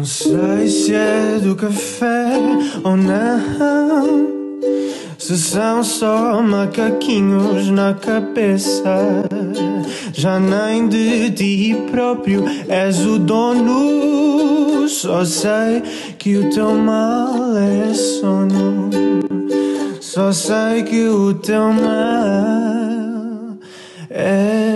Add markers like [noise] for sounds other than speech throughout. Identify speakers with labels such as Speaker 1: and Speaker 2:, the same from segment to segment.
Speaker 1: Não sei se é do café ou não. Se são só macaquinhos na cabeça, já nem de ti próprio és o dono. Só sei que o teu mal é sono. Só sei que o teu mal é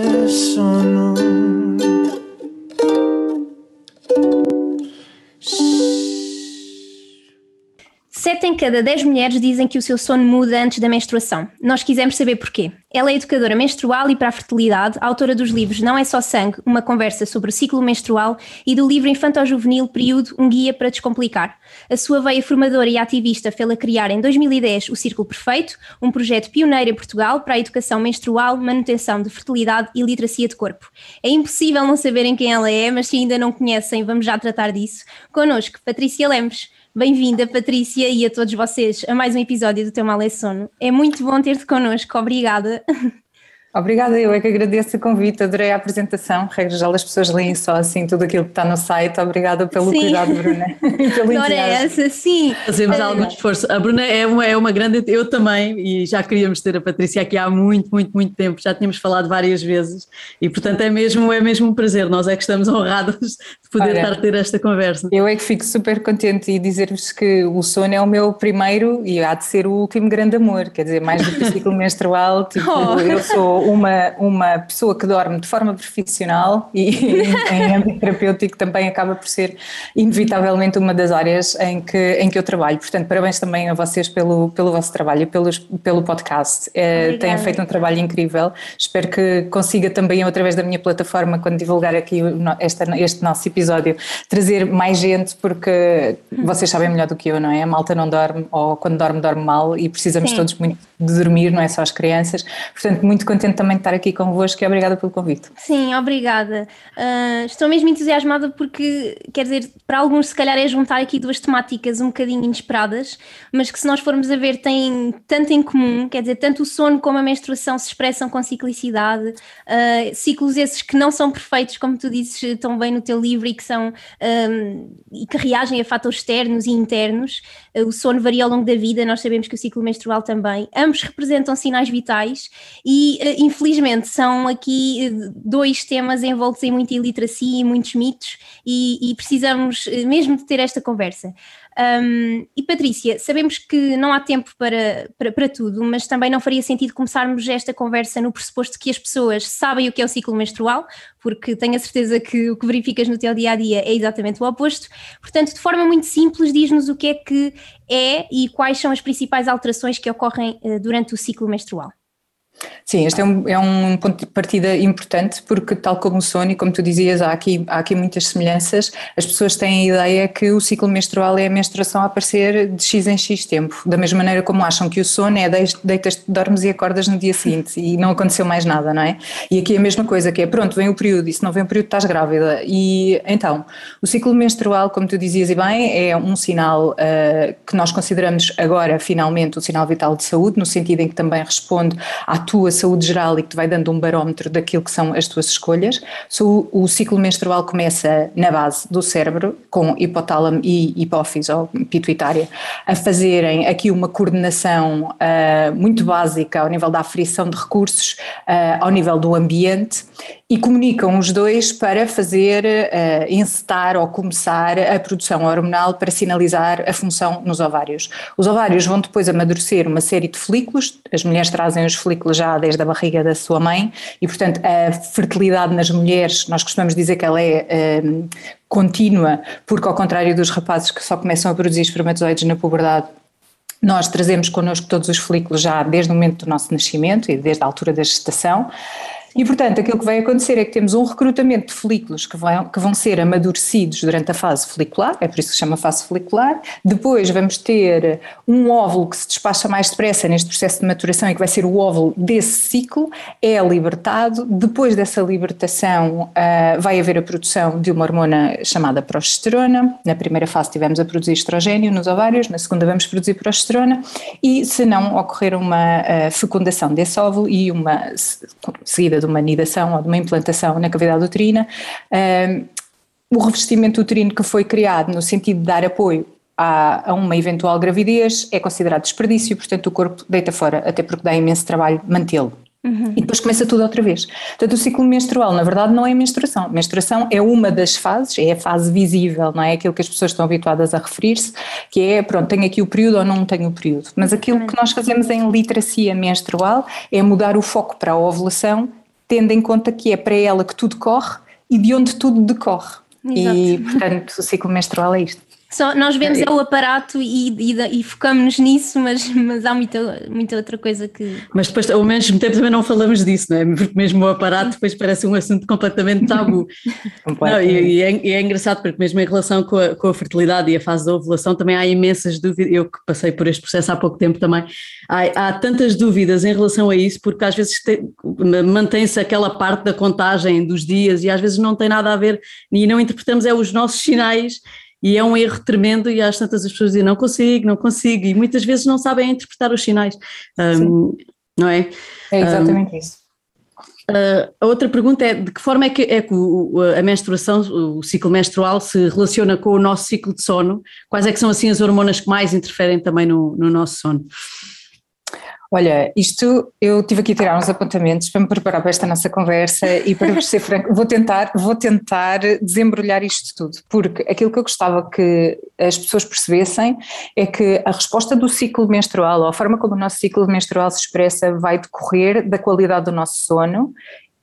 Speaker 2: em cada dez mulheres dizem que o seu sono muda antes da menstruação. Nós quisemos saber porquê. Ela é educadora menstrual e para a fertilidade, autora dos livros Não é só sangue, uma conversa sobre o ciclo menstrual e do livro Infanto-Juvenil Período, um guia para descomplicar. A sua veia formadora e ativista fez-la criar em 2010 o Círculo Perfeito, um projeto pioneiro em Portugal para a educação menstrual, manutenção de fertilidade e literacia de corpo. É impossível não saberem quem ela é, mas se ainda não conhecem, vamos já tratar disso. Connosco, Patrícia Lemos. Bem-vinda, Patrícia, e a todos vocês a mais um episódio do Teu Mal é Sono. É muito bom ter-te connosco, obrigada. [laughs]
Speaker 3: Obrigada, eu é que agradeço o convite, adorei a apresentação. Regra geral, as pessoas leem só assim tudo aquilo que está no site. Obrigada pelo sim. cuidado, Bruna.
Speaker 2: pelo Não é essa, sim.
Speaker 4: Fazemos é. algum esforço. A Bruna é uma, é uma grande. Eu também, e já queríamos ter a Patrícia aqui há muito, muito, muito tempo, já tínhamos falado várias vezes, e portanto é mesmo, é mesmo um prazer. Nós é que estamos honrados de poder Olha, estar a ter esta conversa.
Speaker 3: Eu é que fico super contente e dizer-vos que o sono é o meu primeiro e há de ser o último grande amor, quer dizer, mais do que o ciclo [laughs] menstrual. Tipo, oh. eu sou uma, uma pessoa que dorme de forma profissional e [laughs] em âmbito terapêutico também acaba por ser inevitavelmente uma das áreas em que, em que eu trabalho. Portanto, parabéns também a vocês pelo, pelo vosso trabalho e pelos, pelo podcast. É, têm feito um trabalho incrível. Espero que consiga também, através da minha plataforma, quando divulgar aqui esta, este nosso episódio, trazer mais gente, porque vocês sabem melhor do que eu, não é? A malta não dorme, ou quando dorme, dorme mal e precisamos Sim. todos muito de dormir, não é só as crianças. Portanto, muito contente também de estar aqui convosco e obrigada pelo convite.
Speaker 2: Sim, obrigada. Uh, estou mesmo entusiasmada porque, quer dizer, para alguns se calhar é juntar aqui duas temáticas um bocadinho inesperadas, mas que se nós formos a ver têm tanto em comum, quer dizer, tanto o sono como a menstruação se expressam com ciclicidade, uh, ciclos esses que não são perfeitos, como tu dizes tão bem no teu livro, e que são um, e que reagem a fatores externos e internos. O sono varia ao longo da vida, nós sabemos que o ciclo menstrual também. Ambos representam sinais vitais e, infelizmente, são aqui eh, dois temas envoltos em muita iliteracia e muitos mitos, e, e precisamos eh, mesmo de ter esta conversa. Um, e Patrícia, sabemos que não há tempo para, para, para, tudo, mas também não faria sentido começarmos esta conversa no pressuposto que as pessoas sabem o que é o ciclo menstrual, porque tenho a certeza que o que verificas no teu dia a dia é exatamente o oposto. Portanto, de forma muito simples, diz-nos o que é que é e quais são as principais alterações que ocorrem uh, durante o ciclo menstrual.
Speaker 3: Sim, este é um, é um ponto de partida importante porque, tal como o sono, e como tu dizias, há aqui, há aqui muitas semelhanças. As pessoas têm a ideia que o ciclo menstrual é a menstruação a aparecer de X em X tempo, da mesma maneira como acham que o sono é deitas, dormes e acordas no dia seguinte e não aconteceu mais nada, não é? E aqui é a mesma coisa, que é pronto, vem o período e se não vem o período estás grávida. E então, o ciclo menstrual, como tu dizias e bem, é um sinal uh, que nós consideramos agora, finalmente, um sinal vital de saúde, no sentido em que também responde à tua saúde geral e que te vai dando um barómetro daquilo que são as tuas escolhas. O ciclo menstrual começa na base do cérebro, com hipotálamo e hipófise ou pituitária, a fazerem aqui uma coordenação uh, muito básica ao nível da aferição de recursos, uh, ao nível do ambiente e comunicam os dois para fazer, uh, encetar ou começar a produção hormonal para sinalizar a função nos ovários. Os ovários vão depois amadurecer uma série de folículos, as mulheres trazem os folículos já desde a barriga da sua mãe e, portanto, a fertilidade nas mulheres, nós costumamos dizer que ela é uh, contínua, porque ao contrário dos rapazes que só começam a produzir espermatozoides na puberdade, nós trazemos connosco todos os folículos já desde o momento do nosso nascimento e desde a altura da gestação. E, portanto, aquilo que vai acontecer é que temos um recrutamento de folículos que vão, que vão ser amadurecidos durante a fase folicular, é por isso que se chama fase folicular. Depois vamos ter um óvulo que se despacha mais depressa neste processo de maturação e que vai ser o óvulo desse ciclo, é libertado. Depois dessa libertação, uh, vai haver a produção de uma hormona chamada progesterona. Na primeira fase tivemos a produzir estrogênio nos ovários, na segunda vamos produzir progesterona e se não ocorrer uma uh, fecundação desse óvulo e uma seguida de uma nidação ou de uma implantação na cavidade uterina, o revestimento uterino que foi criado no sentido de dar apoio a, a, uma eventual gravidez é considerado desperdício, portanto o corpo deita fora, até porque dá imenso trabalho mantê-lo. Uhum. E depois começa tudo outra vez. Portanto, o ciclo menstrual, na verdade, não é menstruação. Menstruação é uma das fases, é a fase visível, não é? Aquilo que as pessoas estão habituadas a referir-se, que é, pronto, tenho aqui o período ou não tenho o período. Mas aquilo que nós fazemos em literacia menstrual é mudar o foco para a ovulação, tendo em conta que é para ela que tudo corre e de onde tudo decorre. Exato. E, portanto, o ciclo menstrual é isto.
Speaker 2: Só nós vemos é, é o aparato e, e, e focamos-nos nisso, mas, mas há muita, muita outra coisa que.
Speaker 4: Mas depois, ao mesmo tempo, também não falamos disso, não é? Porque mesmo o aparato depois parece um assunto completamente tabu. [laughs] não, e, e, é, e, é, engraçado, porque mesmo em relação com a, com a, fertilidade e a fase da ovulação, também há imensas dúvidas. Eu que passei por este processo há pouco tempo também, há, há tantas dúvidas em relação a isso, porque às vezes mantém-se aquela parte da contagem dos dias e às vezes não tem nada a ver e não interpretamos é os nossos sinais e é um erro tremendo e às tantas as pessoas dizem não consigo, não consigo, e muitas vezes não sabem interpretar os sinais, um, não é?
Speaker 3: É exatamente um, isso.
Speaker 4: Uh, a outra pergunta é de que forma é que, é que o, a menstruação, o ciclo menstrual se relaciona com o nosso ciclo de sono? Quais é que são assim as hormonas que mais interferem também no, no nosso sono?
Speaker 3: Olha, isto eu tive aqui a tirar uns apontamentos para me preparar para esta nossa conversa e para ser franco, vou tentar, vou tentar desembrulhar isto tudo, porque aquilo que eu gostava que as pessoas percebessem é que a resposta do ciclo menstrual, ou a forma como o nosso ciclo menstrual se expressa, vai decorrer da qualidade do nosso sono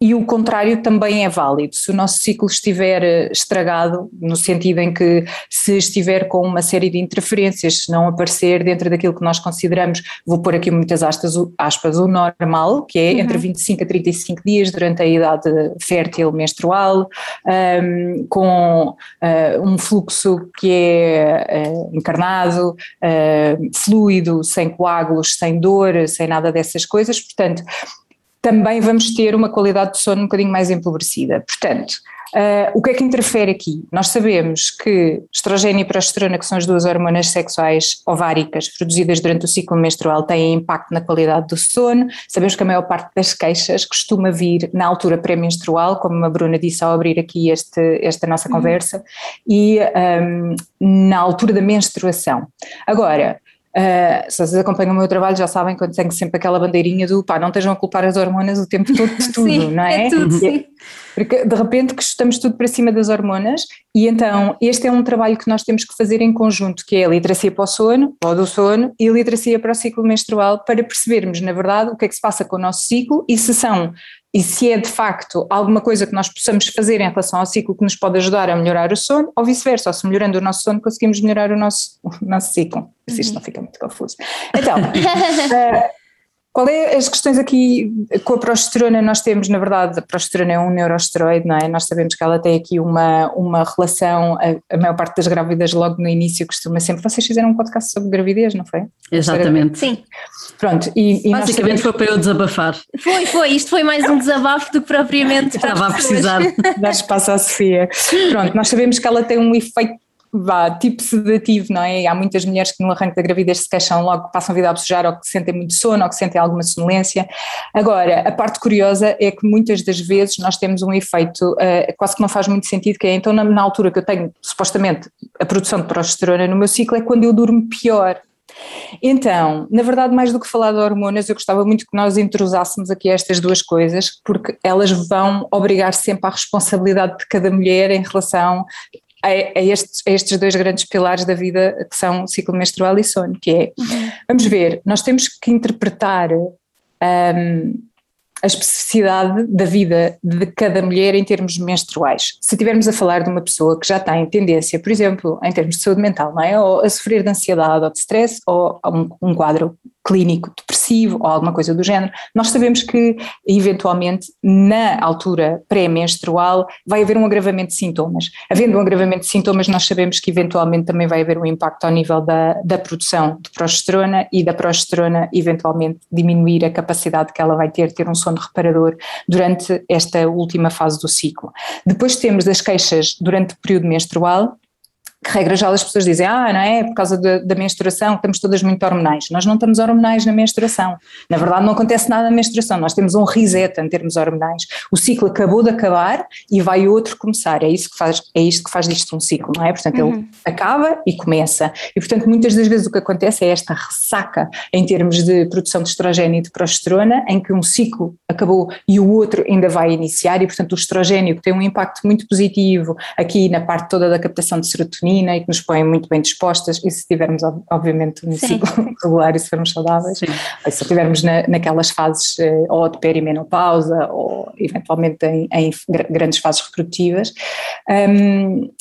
Speaker 3: e o contrário também é válido. Se o nosso ciclo estiver eh, estragado, no sentido em que se estiver com uma série de interferências, se não aparecer dentro daquilo que nós consideramos, vou pôr aqui muitas aspas, aspas o normal, que é uhum. entre 25 a 35 dias durante a idade fértil menstrual, um, com uh, um fluxo que é uh, encarnado, uh, fluido, sem coágulos, sem dor, sem nada dessas coisas, portanto também vamos ter uma qualidade de sono um bocadinho mais empobrecida. Portanto, uh, o que é que interfere aqui? Nós sabemos que estrogênio e progesterona, que são as duas hormonas sexuais ováricas produzidas durante o ciclo menstrual, têm impacto na qualidade do sono. Sabemos que a maior parte das queixas costuma vir na altura pré-menstrual, como a Bruna disse ao abrir aqui este, esta nossa uhum. conversa, e um, na altura da menstruação. Agora, Uh, se vocês acompanham o meu trabalho já sabem que eu tenho sempre aquela bandeirinha do pá, não estejam a culpar as hormonas o tempo todo de [laughs] tudo,
Speaker 2: sim,
Speaker 3: não
Speaker 2: é? é tudo, sim.
Speaker 3: Porque de repente que estamos tudo para cima das hormonas e então este é um trabalho que nós temos que fazer em conjunto, que é a literacia para o sono, ou do sono, e a literacia para o ciclo menstrual, para percebermos, na verdade, o que é que se passa com o nosso ciclo e se são e se é de facto alguma coisa que nós possamos fazer em relação ao ciclo que nos pode ajudar a melhorar o sono, ou vice-versa, ou se melhorando o nosso sono conseguimos melhorar o nosso, o nosso ciclo. Se isto uhum. não fica muito confuso. Então, uh, [laughs] Qual é as questões aqui com a progesterona? Nós temos, na verdade, a progesterona é um neuroesteroide, não é? Nós sabemos que ela tem aqui uma, uma relação, a, a maior parte das grávidas logo no início costuma sempre. Vocês fizeram um podcast sobre gravidez, não foi?
Speaker 4: Exatamente.
Speaker 2: Sim.
Speaker 3: Pronto,
Speaker 4: e, e Basicamente foi para eu desabafar.
Speaker 2: Foi, foi. Isto foi mais um desabafo do que propriamente.
Speaker 4: Estava a precisar.
Speaker 3: Dar espaço à Sofia. Pronto, nós sabemos que ela tem um efeito vá, tipo sedativo, não é? Há muitas mulheres que no arranque da gravidez se queixam logo, passam a vida a bocejar ou que sentem muito sono ou que sentem alguma sonolência. Agora, a parte curiosa é que muitas das vezes nós temos um efeito, uh, quase que não faz muito sentido, que é então na, na altura que eu tenho supostamente a produção de progesterona no meu ciclo é quando eu durmo pior, então, na verdade, mais do que falar de hormonas, eu gostava muito que nós intrusássemos aqui estas duas coisas, porque elas vão obrigar sempre à responsabilidade de cada mulher em relação a, a, estes, a, estes, dois grandes pilares da vida que são ciclo menstrual e sono, que é, uhum. vamos ver, nós temos que interpretar um, a especificidade da vida de cada mulher em termos menstruais. Se estivermos a falar de uma pessoa que já tem tendência, por exemplo, em termos de saúde mental, não é? ou a sofrer de ansiedade ou de stress, ou um, um quadro clínico depressivo ou alguma coisa do género, nós sabemos que eventualmente na altura pré-menstrual vai haver um agravamento de sintomas. Havendo um agravamento de sintomas, nós sabemos que eventualmente também vai haver um impacto ao nível da, da produção de progesterona e da progesterona eventualmente diminuir a capacidade que ela vai ter de ter um sono reparador durante esta última fase do ciclo. Depois temos as queixas durante o período menstrual, que regra geral as pessoas dizem, ah, não é, por causa da, da menstruação, estamos todas muito hormonais. Nós não estamos hormonais na menstruação. Na verdade não acontece nada na menstruação, nós temos um reset em termos hormonais. O ciclo acabou de acabar e vai outro começar, é isso que faz, é isto que faz disto um ciclo, não é? Portanto, uhum. ele acaba e começa. E portanto, muitas das vezes o que acontece é esta ressaca em termos de produção de estrogênio e de progesterona, em que um ciclo acabou e o outro ainda vai iniciar, e portanto o estrogênio que tem um impacto muito positivo aqui na parte toda da captação de serotonina e que nos põe muito bem dispostas, e se tivermos obviamente um ciclo [laughs] regular e se formos saudáveis, Sim. se estivermos na, naquelas fases eh, ou de perimenopausa ou eventualmente em, em grandes fases reprodutivas, um,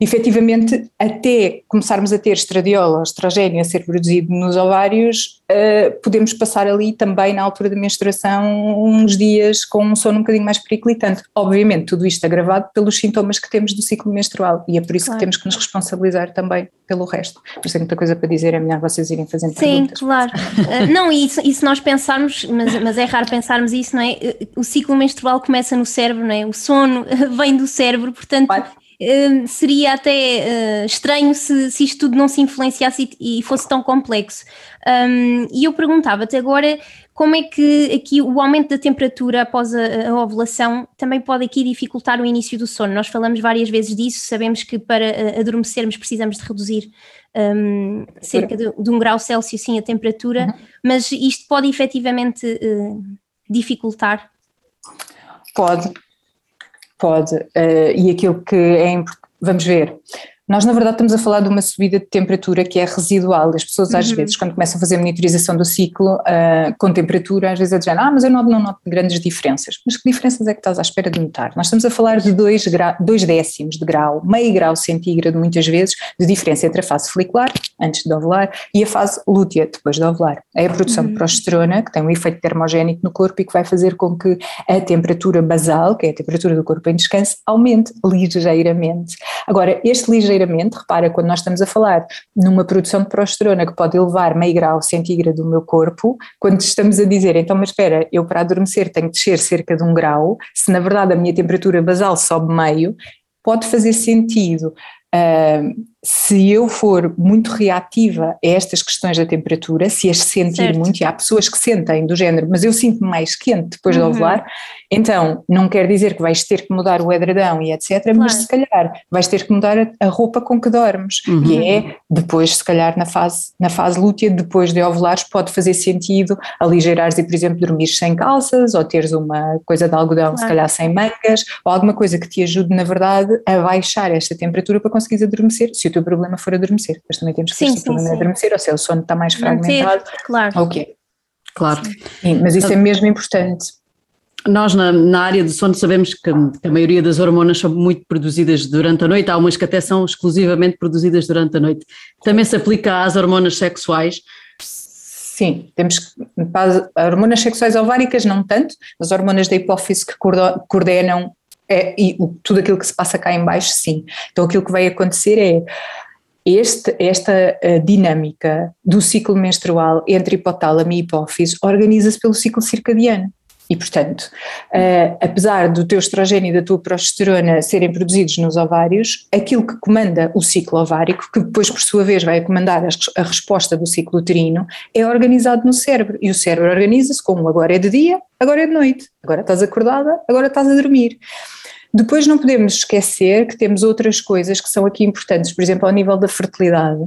Speaker 3: efetivamente, até começarmos a ter estradiol ou estrogênio a ser produzido nos ovários, uh, podemos passar ali também na altura da menstruação uns dias com um sono um bocadinho mais periclitante. Obviamente, tudo isto agravado pelos sintomas que temos do ciclo menstrual e é por isso claro. que temos que nos responsabilizar também pelo resto. Por isso é muita coisa para dizer, é melhor vocês irem fazendo
Speaker 2: Sim,
Speaker 3: perguntas.
Speaker 2: Sim, claro. uh, [laughs] não, e, e se nós pensarmos, mas, mas é raro pensarmos isso, não é? O ciclo menstrual começa no cérebro, não é? O sono [laughs] vem do cérebro, portanto... Claro seria até uh, estranho se, se isto tudo não se influenciasse e, fosse tão complexo. Um, e eu perguntava-te agora como é que aqui o aumento da temperatura após a, ovulação também pode aqui dificultar o início do sono. Nós falamos várias vezes disso, sabemos que para uh, adormecermos precisamos de reduzir um, cerca de, de, um grau Celsius sim a temperatura, uhum. mas isto pode efetivamente uh, dificultar?
Speaker 3: Pode, Pode, uh, e aquilo que é importante, vamos ver, nós, na verdade, estamos a falar de uma subida de temperatura que é residual. As pessoas, às uhum. vezes, quando começam a fazer monitorização do ciclo uh, com temperatura, às vezes é dizer, ah, mas eu não, não noto grandes diferenças. Mas que diferenças é que estás à espera de notar? Nós estamos a falar de dois, dois décimos de grau, meio grau centígrado, muitas vezes, de diferença entre a fase folicular, antes de ovular, e a fase lútea, depois de ovular. É a produção uhum. de progesterona, que tem um efeito termogénico no corpo e que vai fazer com que a temperatura basal, que é a temperatura do corpo em descanso, aumente ligeiramente. Agora, este ligeiramente repara, quando nós estamos a falar numa produção de progesterona que pode elevar meio grau centígrado do meu corpo, quando estamos a dizer, então, mas espera, eu para adormecer tenho que descer cerca de um grau, se na verdade a minha temperatura basal sobe meio, pode fazer sentido. Uh, se eu for muito reativa a estas questões da temperatura, se as sentir certo. muito, e há pessoas que sentem do género, mas eu sinto-me mais quente depois uhum. de ovular, então não quer dizer que vais ter que mudar o edredão e etc, claro. mas se calhar vais ter que mudar a, a roupa com que dormes, uhum. e é depois, se calhar na fase, na fase lútea, depois de ovulares, pode fazer sentido aligeirares e, por exemplo, dormir sem calças, ou teres uma coisa de algodão, claro. se calhar sem mangas, ou alguma coisa que te ajude, na verdade, a baixar esta temperatura para conseguires adormecer, se o teu problema for adormecer. Depois também temos que ver se o problema é adormecer ou se é o sono está mais fragmentado.
Speaker 2: claro.
Speaker 3: Ok.
Speaker 4: Claro.
Speaker 3: Sim, mas isso é mesmo importante.
Speaker 4: Nós, na, na, área do sono, sabemos que, que, a maioria das hormonas são muito produzidas durante a noite, há umas que até são exclusivamente produzidas durante a noite. Também se aplica às hormonas sexuais.
Speaker 3: Sim, temos hormonas sexuais ováricas não tanto, as hormonas da hipófise que coordenam é, e tudo aquilo que se passa cá em baixo, sim. Então aquilo que vai acontecer é este, esta uh, dinâmica do ciclo menstrual entre hipotálamo e hipófise organiza-se pelo ciclo circadiano. E, portanto, uh, apesar do teu estrogênio e da tua progesterona serem produzidos nos ovários, aquilo que comanda o ciclo ovárico, que depois, por sua vez, vai comandar a resposta do ciclo uterino, é organizado no cérebro. E o cérebro organiza-se como agora é de dia, agora é de noite, agora estás acordada, agora estás a dormir. Depois não podemos esquecer que temos outras coisas que são aqui importantes, por exemplo, ao nível da fertilidade.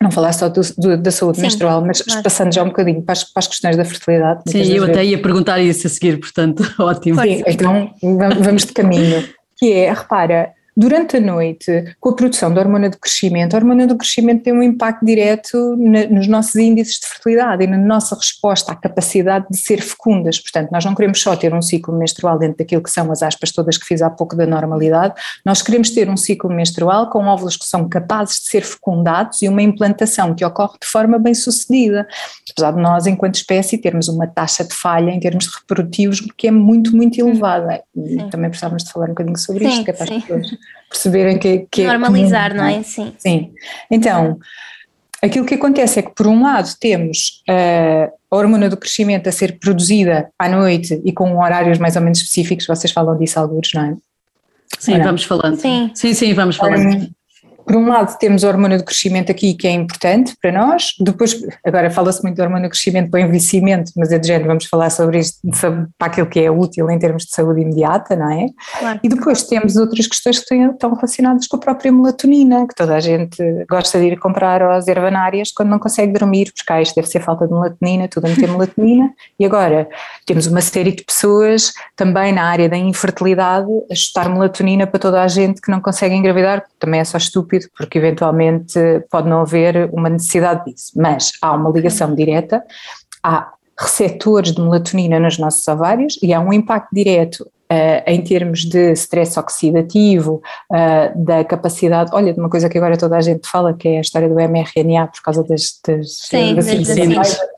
Speaker 3: Não falar só do, do, da saúde Sim, menstrual, mas claro. passando já um bocadinho para as, para as questões da fertilidade.
Speaker 4: Sim, eu até ia perguntar isso a seguir, portanto, [laughs] ótimo.
Speaker 3: Sim, então vamos de caminho. Que é, repara, Durante a noite, com a produção da hormona do crescimento, a hormona do crescimento tem um impacto direto na, nos nossos índices de fertilidade e na nossa resposta à capacidade de ser fecundas. Portanto, nós não queremos só ter um ciclo menstrual dentro daquilo que são as aspas todas que fiz há pouco da normalidade, nós queremos ter um ciclo menstrual com óvulos que são capazes de ser fecundados e uma implantação que ocorre de forma bem sucedida. Apesar de nós, enquanto espécie, termos uma taxa de falha em termos reprodutivos que é muito, muito elevada. E também precisávamos de falar um bocadinho sobre sim, isto, que é para as pessoas perceberem que, que
Speaker 2: é Normalizar, é comum, não é? Sim.
Speaker 3: Sim. Então, aquilo que acontece é que, por um lado, temos uh, a hormona do crescimento a ser produzida à noite e com horários mais ou menos específicos, vocês falam disso alguns, não é?
Speaker 4: Sim, vamos falando. Sim, sim, sim vamos falando. Um,
Speaker 3: por um lado, temos o hormônio de crescimento aqui, que é importante para nós. Depois, agora fala-se muito do hormônio de crescimento para o envelhecimento, mas é de género, vamos falar sobre isto sobre, para aquilo que é útil em termos de saúde imediata, não é? Claro. E depois temos outras questões que estão relacionadas com a própria melatonina, que toda a gente gosta de ir comprar às ervanárias quando não consegue dormir, porque cá isto deve ser falta de melatonina, tudo a meter melatonina. E agora temos uma série de pessoas também na área da infertilidade a chutar melatonina para toda a gente que não consegue engravidar, também é só estúpido, porque eventualmente pode não haver uma necessidade disso. Mas há uma ligação direta, há receptores de melatonina nos nossos ovários e há um impacto direto Uh, em termos de stress oxidativo, uh, da capacidade, olha, de uma coisa que agora toda a gente fala, que é a história do mRNA por causa das, das
Speaker 2: Sim,
Speaker 3: vacinas, é?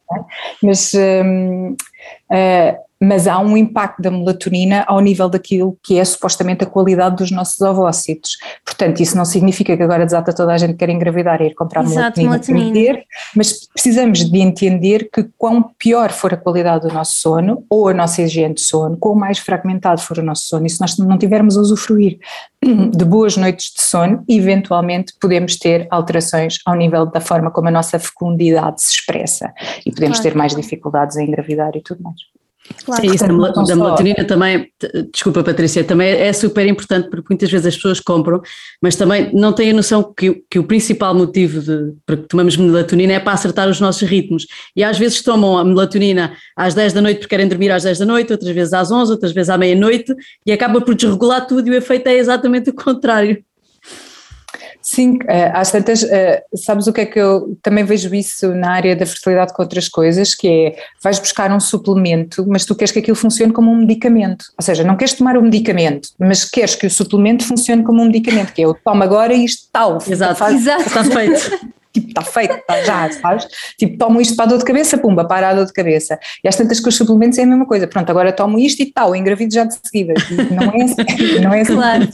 Speaker 3: mas um, uh, mas há um impacto da melatonina ao nível daquilo que é supostamente a qualidade dos nossos ovócitos. Portanto, isso não significa que agora desata toda a gente quer engravidar e ir comprar Exato, melatonina, melatonina. mas precisamos de entender que quão pior for a qualidade do nosso sono ou a nossa higiene de sono, quão mais fragmentado for o nosso sono, e se nós não tivermos a usufruir de boas noites de sono, eventualmente podemos ter alterações ao nível da forma como a nossa fecundidade se expressa e podemos claro. ter mais dificuldades em engravidar e tudo mais.
Speaker 4: Claro. Sim, isso da, da melatonina também, desculpa Patrícia, também é super importante porque muitas vezes as pessoas compram, mas também não têm a noção que, que o principal motivo de, para que tomamos melatonina é para acertar os nossos ritmos. E às vezes tomam a melatonina às 10 da noite porque querem dormir às 10 da noite, outras vezes às 11, outras vezes à meia-noite e acaba por desregular tudo e o efeito é exatamente o contrário.
Speaker 3: Sim, eh, às tantas, eh, sabes o que é que eu também vejo isso na área da fertilidade com outras coisas, que é, vais buscar um suplemento, mas tu queres que aquilo funcione como um medicamento, ou seja, não queres tomar o um medicamento, mas queres que o suplemento funcione como um medicamento, que é, eu tomo agora isto tal.
Speaker 4: Exato, faz, Exato. está feito. [laughs]
Speaker 3: tipo, está feito, está já, sabes? Tipo, tomo isto para a dor de cabeça, pumba, para a dor de cabeça. E às tantas que os suplementos é a mesma coisa, pronto, agora tomo isto e tal, engravido já de seguida. E não é assim, [laughs] não é assim. Claro.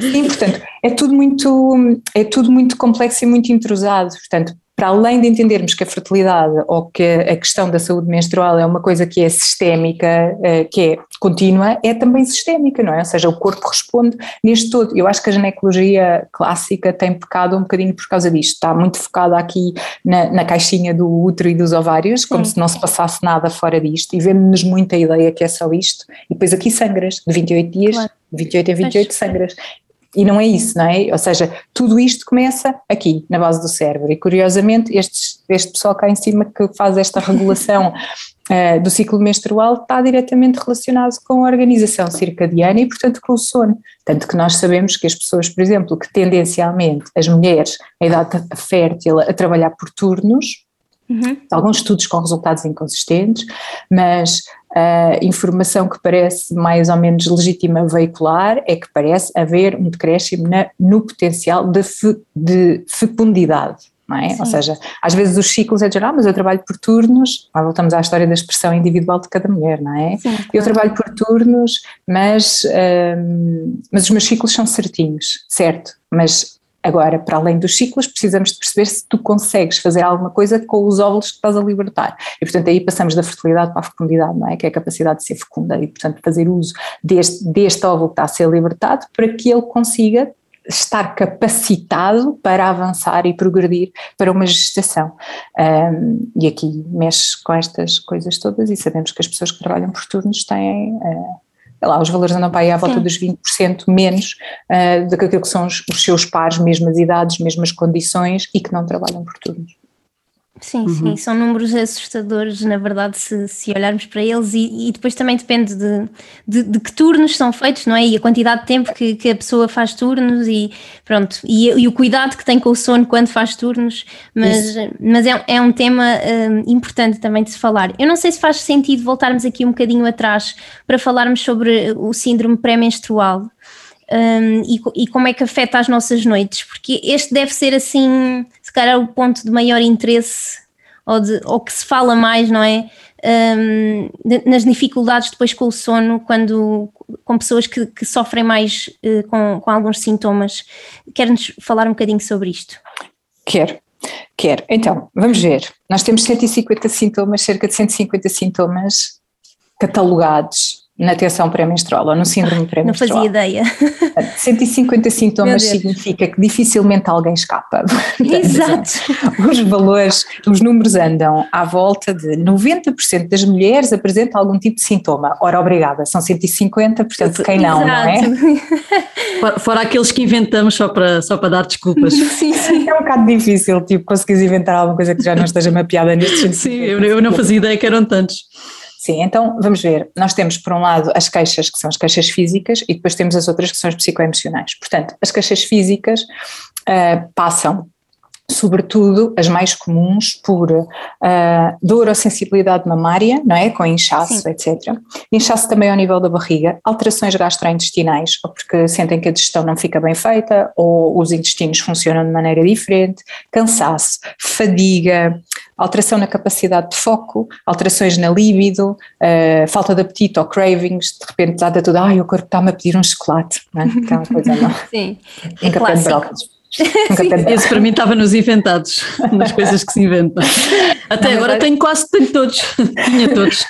Speaker 3: Sim, portanto, é tudo muito, é tudo muito complexo e muito intrusado, portanto, para além de entendermos que a fertilidade ou que a questão da saúde menstrual é uma coisa que é sistémica, eh, que é contínua, é também sistémica, não é? Ou seja, o corpo responde neste todo. Eu acho que a ginecologia clássica tem pecado um bocadinho por causa disto, está muito focada aqui na, na caixinha do útero e dos ovários, como Sim. se não se passasse nada fora disto, e vemos-nos muita ideia que é só isto, e depois aqui sangras, de 28 dias, claro. 28 em 28 sangras. E não é isso, não é? Ou seja, tudo isto começa aqui, na base do cérebro. E curiosamente, estes, este pessoal cá em cima que faz esta regulação uh, [laughs] do ciclo menstrual está diretamente relacionado com a organização circadiana e, portanto, com o sono. Tanto que nós sabemos que as pessoas, por exemplo, que tendencialmente as mulheres, a idade fértil, a trabalhar por turnos, Uhum. Alguns estudos com resultados inconsistentes, mas a informação que parece mais ou menos legítima veicular é que parece haver um decréscimo na, no potencial de, fe, de fecundidade. É? Ou seja, às vezes os ciclos é dizer, ah, mas eu trabalho por turnos, ah, voltamos à história da expressão individual de cada mulher, não é? Sim, claro. Eu trabalho por turnos, mas, hum, mas os meus ciclos são certinhos, certo? Mas Agora, para além dos ciclos, precisamos de perceber se tu consegues fazer alguma coisa com os óvulos que estás a libertar. E, portanto, aí passamos da fertilidade para a fecundidade, não é? Que é a capacidade de ser fecunda e, portanto, fazer uso deste, deste óvulo que está a ser libertado para que ele consiga estar capacitado para avançar e progredir para uma gestação. Um, e aqui mexe com estas coisas todas e sabemos que as pessoas que trabalham por turnos têm. Uh, lá, os valores andam para aí à volta Sim. dos 20% menos uh, do que aquilo que são os, os, seus pares, mesmas idades, mesmas condições e que não trabalham por turnos.
Speaker 2: Sim, uhum. sim, são números assustadores, na verdade, se, se olharmos para eles, e, e depois também depende de, de, de, que turnos são feitos, não é? E a quantidade de tempo que, que a pessoa faz turnos, e pronto, e, e, o cuidado que tem com o sono quando faz turnos, mas, mas é, é um tema um, importante também de se falar. Eu não sei se faz sentido voltarmos aqui um bocadinho atrás para falarmos sobre o síndrome pré-menstrual um, e, e, como é que afeta as nossas noites, porque este deve ser assim, se calhar, o ponto de maior interesse ou, de, ou que se fala mais, não é? Um, de, nas dificuldades depois com o sono, quando com pessoas que, que sofrem mais uh, com, com alguns sintomas. Quer-nos falar um bocadinho sobre isto?
Speaker 3: Quero. Quero. Então, vamos ver. Nós temos 150 sintomas, cerca de 150 sintomas catalogados na tensão pré-menstrual ou no síndrome pré-menstrual.
Speaker 2: Não fazia ideia.
Speaker 3: 150 sintomas significa que dificilmente alguém escapa. [laughs]
Speaker 2: Exato.
Speaker 3: Os valores, os números andam à volta de 90% das mulheres apresentam algum tipo de sintoma. Ora, obrigada, são 150, portanto, quem não, Exato. não
Speaker 4: é? Fora, aqueles que inventamos só para, só para dar desculpas. [laughs]
Speaker 3: sim, sim. É um bocado difícil, tipo, conseguires inventar alguma coisa que já não esteja mapeada neste
Speaker 4: Sim, eu, eu não fazia ideia que eram tantos.
Speaker 3: Sim, então vamos ver. Nós temos, por um lado, as queixas, que são as queixas físicas, e depois temos as outras, que são as psicoemocionais. Portanto, as queixas físicas uh, passam sobretudo as mais comuns por uh, dor ou sensibilidade mamária, não é? Com inchaço, Sim. etc. Inchaço também ao nível da barriga, alterações gastrointestinais, ou porque sentem que a digestão não fica bem feita, ou os intestinos funcionam de maneira diferente, cansaço, fadiga, alteração na capacidade de foco, alterações na libido, uh, falta de apetite ou cravings, de repente está tudo, ai, o corpo está-me a pedir um chocolate, não é? Aquela coisa [laughs] não.
Speaker 2: Sim, é clássico.
Speaker 4: Esse para mim estava nos inventados, nas coisas que se inventam. Até agora tenho quase tenho todos, [laughs] tinha todos.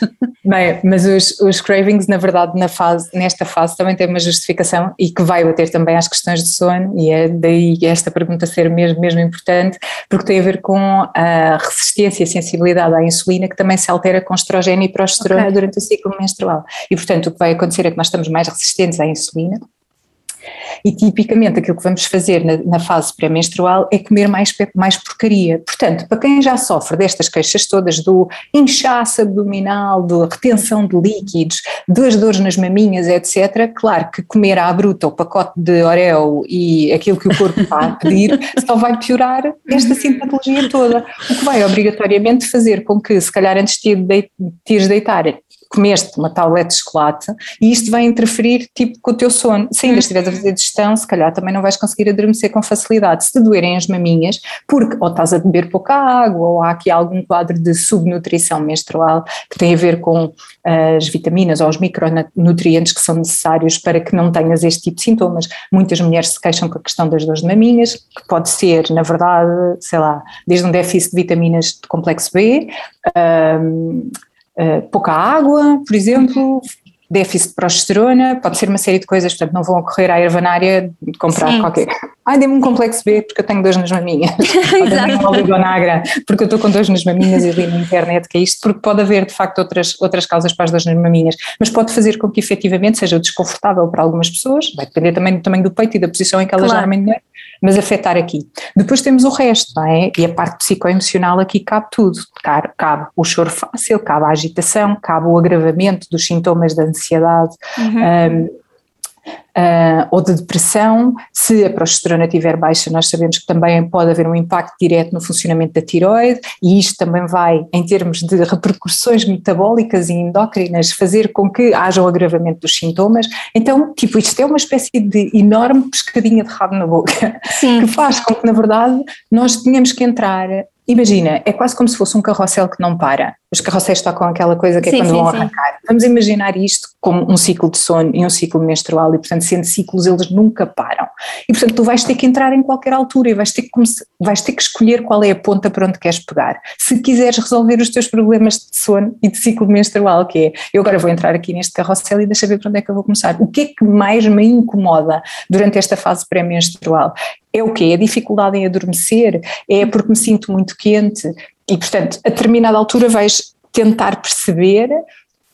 Speaker 3: Bem, mas os, os cravings, na verdade, na fase, nesta fase também tem uma justificação e que vai bater também às questões de sono, e é daí esta pergunta ser mesmo, mesmo importante, porque tem a ver com a resistência e sensibilidade à insulina, que também se altera com estrogênio e progesterona okay. durante o ciclo menstrual. E, portanto, o que vai acontecer é que nós estamos mais resistentes à insulina, e tipicamente aquilo que vamos fazer na, na fase pré-menstrual é comer mais, mais porcaria. Portanto, para quem já sofre destas queixas todas do inchaço abdominal, da retenção de líquidos, das dores nas maminhas, etc., claro que comer à bruta o pacote de Oreo e aquilo que o corpo está a pedir [laughs] só vai piorar esta sintomatologia toda, o que vai obrigatoriamente fazer com que, se calhar antes de te deitar, comeste uma tablete de chocolate e isto vai interferir tipo com o teu sono. Se ainda estiveres a fazer digestão, se calhar também não vais conseguir adormecer com facilidade. Se te doerem as maminhas, porque ou estás a beber pouca água ou há aqui algum quadro de subnutrição menstrual que tem a ver com eh, as vitaminas ou os micronutrientes que são necessários para que não tenhas este tipo de sintomas. Muitas mulheres se queixam com a questão das dores de maminhas, que pode ser, na verdade, sei lá, desde um déficit de vitaminas de complexo B, um, eh, pouca água, por exemplo, déficit de progesterona, pode ser uma série de coisas, portanto não vão correr à ervanária de comprar Sim. qualquer. Ai, dê-me um complexo B porque eu tenho dores nas maminhas. Ou dê-me um porque eu estou com dores nas maminhas e li na internet que é isto, porque pode haver de facto outras, outras causas para as dores nas maminhas, mas pode fazer com que efetivamente seja desconfortável para algumas pessoas, vai depender também do tamanho do peito e da posição em que elas claro. geralmente mas afetar aqui. Depois temos o resto, não é? E a parte psicoemocional aqui cabe tudo. Cabe, o choro fácil, cabe a agitação, cabe o agravamento dos sintomas da ansiedade. Uhum. Um, uh, ou de depressão. Se a progesterona estiver baixa, nós sabemos que também pode haver um impacto direto no funcionamento da tiroide, e isto também vai, em termos de repercussões metabólicas e endócrinas, fazer com que haja o um agravamento dos sintomas. Então, tipo, isto é uma espécie de enorme pescadinha de rabo na boca, Sim. que faz com que, na verdade, nós tenhamos que entrar Imagina, é quase como se fosse um carrossel que não para. Os carrosséis tocam aquela coisa que é sim, quando sim, vão arrancar. Sim. Vamos imaginar isto como um ciclo de sono e um ciclo menstrual e, portanto, sendo ciclos, eles nunca param. E, portanto, tu vais ter que entrar em qualquer altura e vais ter que, vais ter que escolher qual é a ponta para onde queres pegar. Se quiseres resolver os teus problemas de sono e de ciclo menstrual, que é, eu agora vou entrar aqui neste carrossel e deixa ver para onde é que eu vou começar. O que é que mais me incomoda durante esta fase pré-menstrual? É o quê? É a dificuldade em adormecer? É porque me sinto muito quente? E, portanto, a determinada altura vais tentar perceber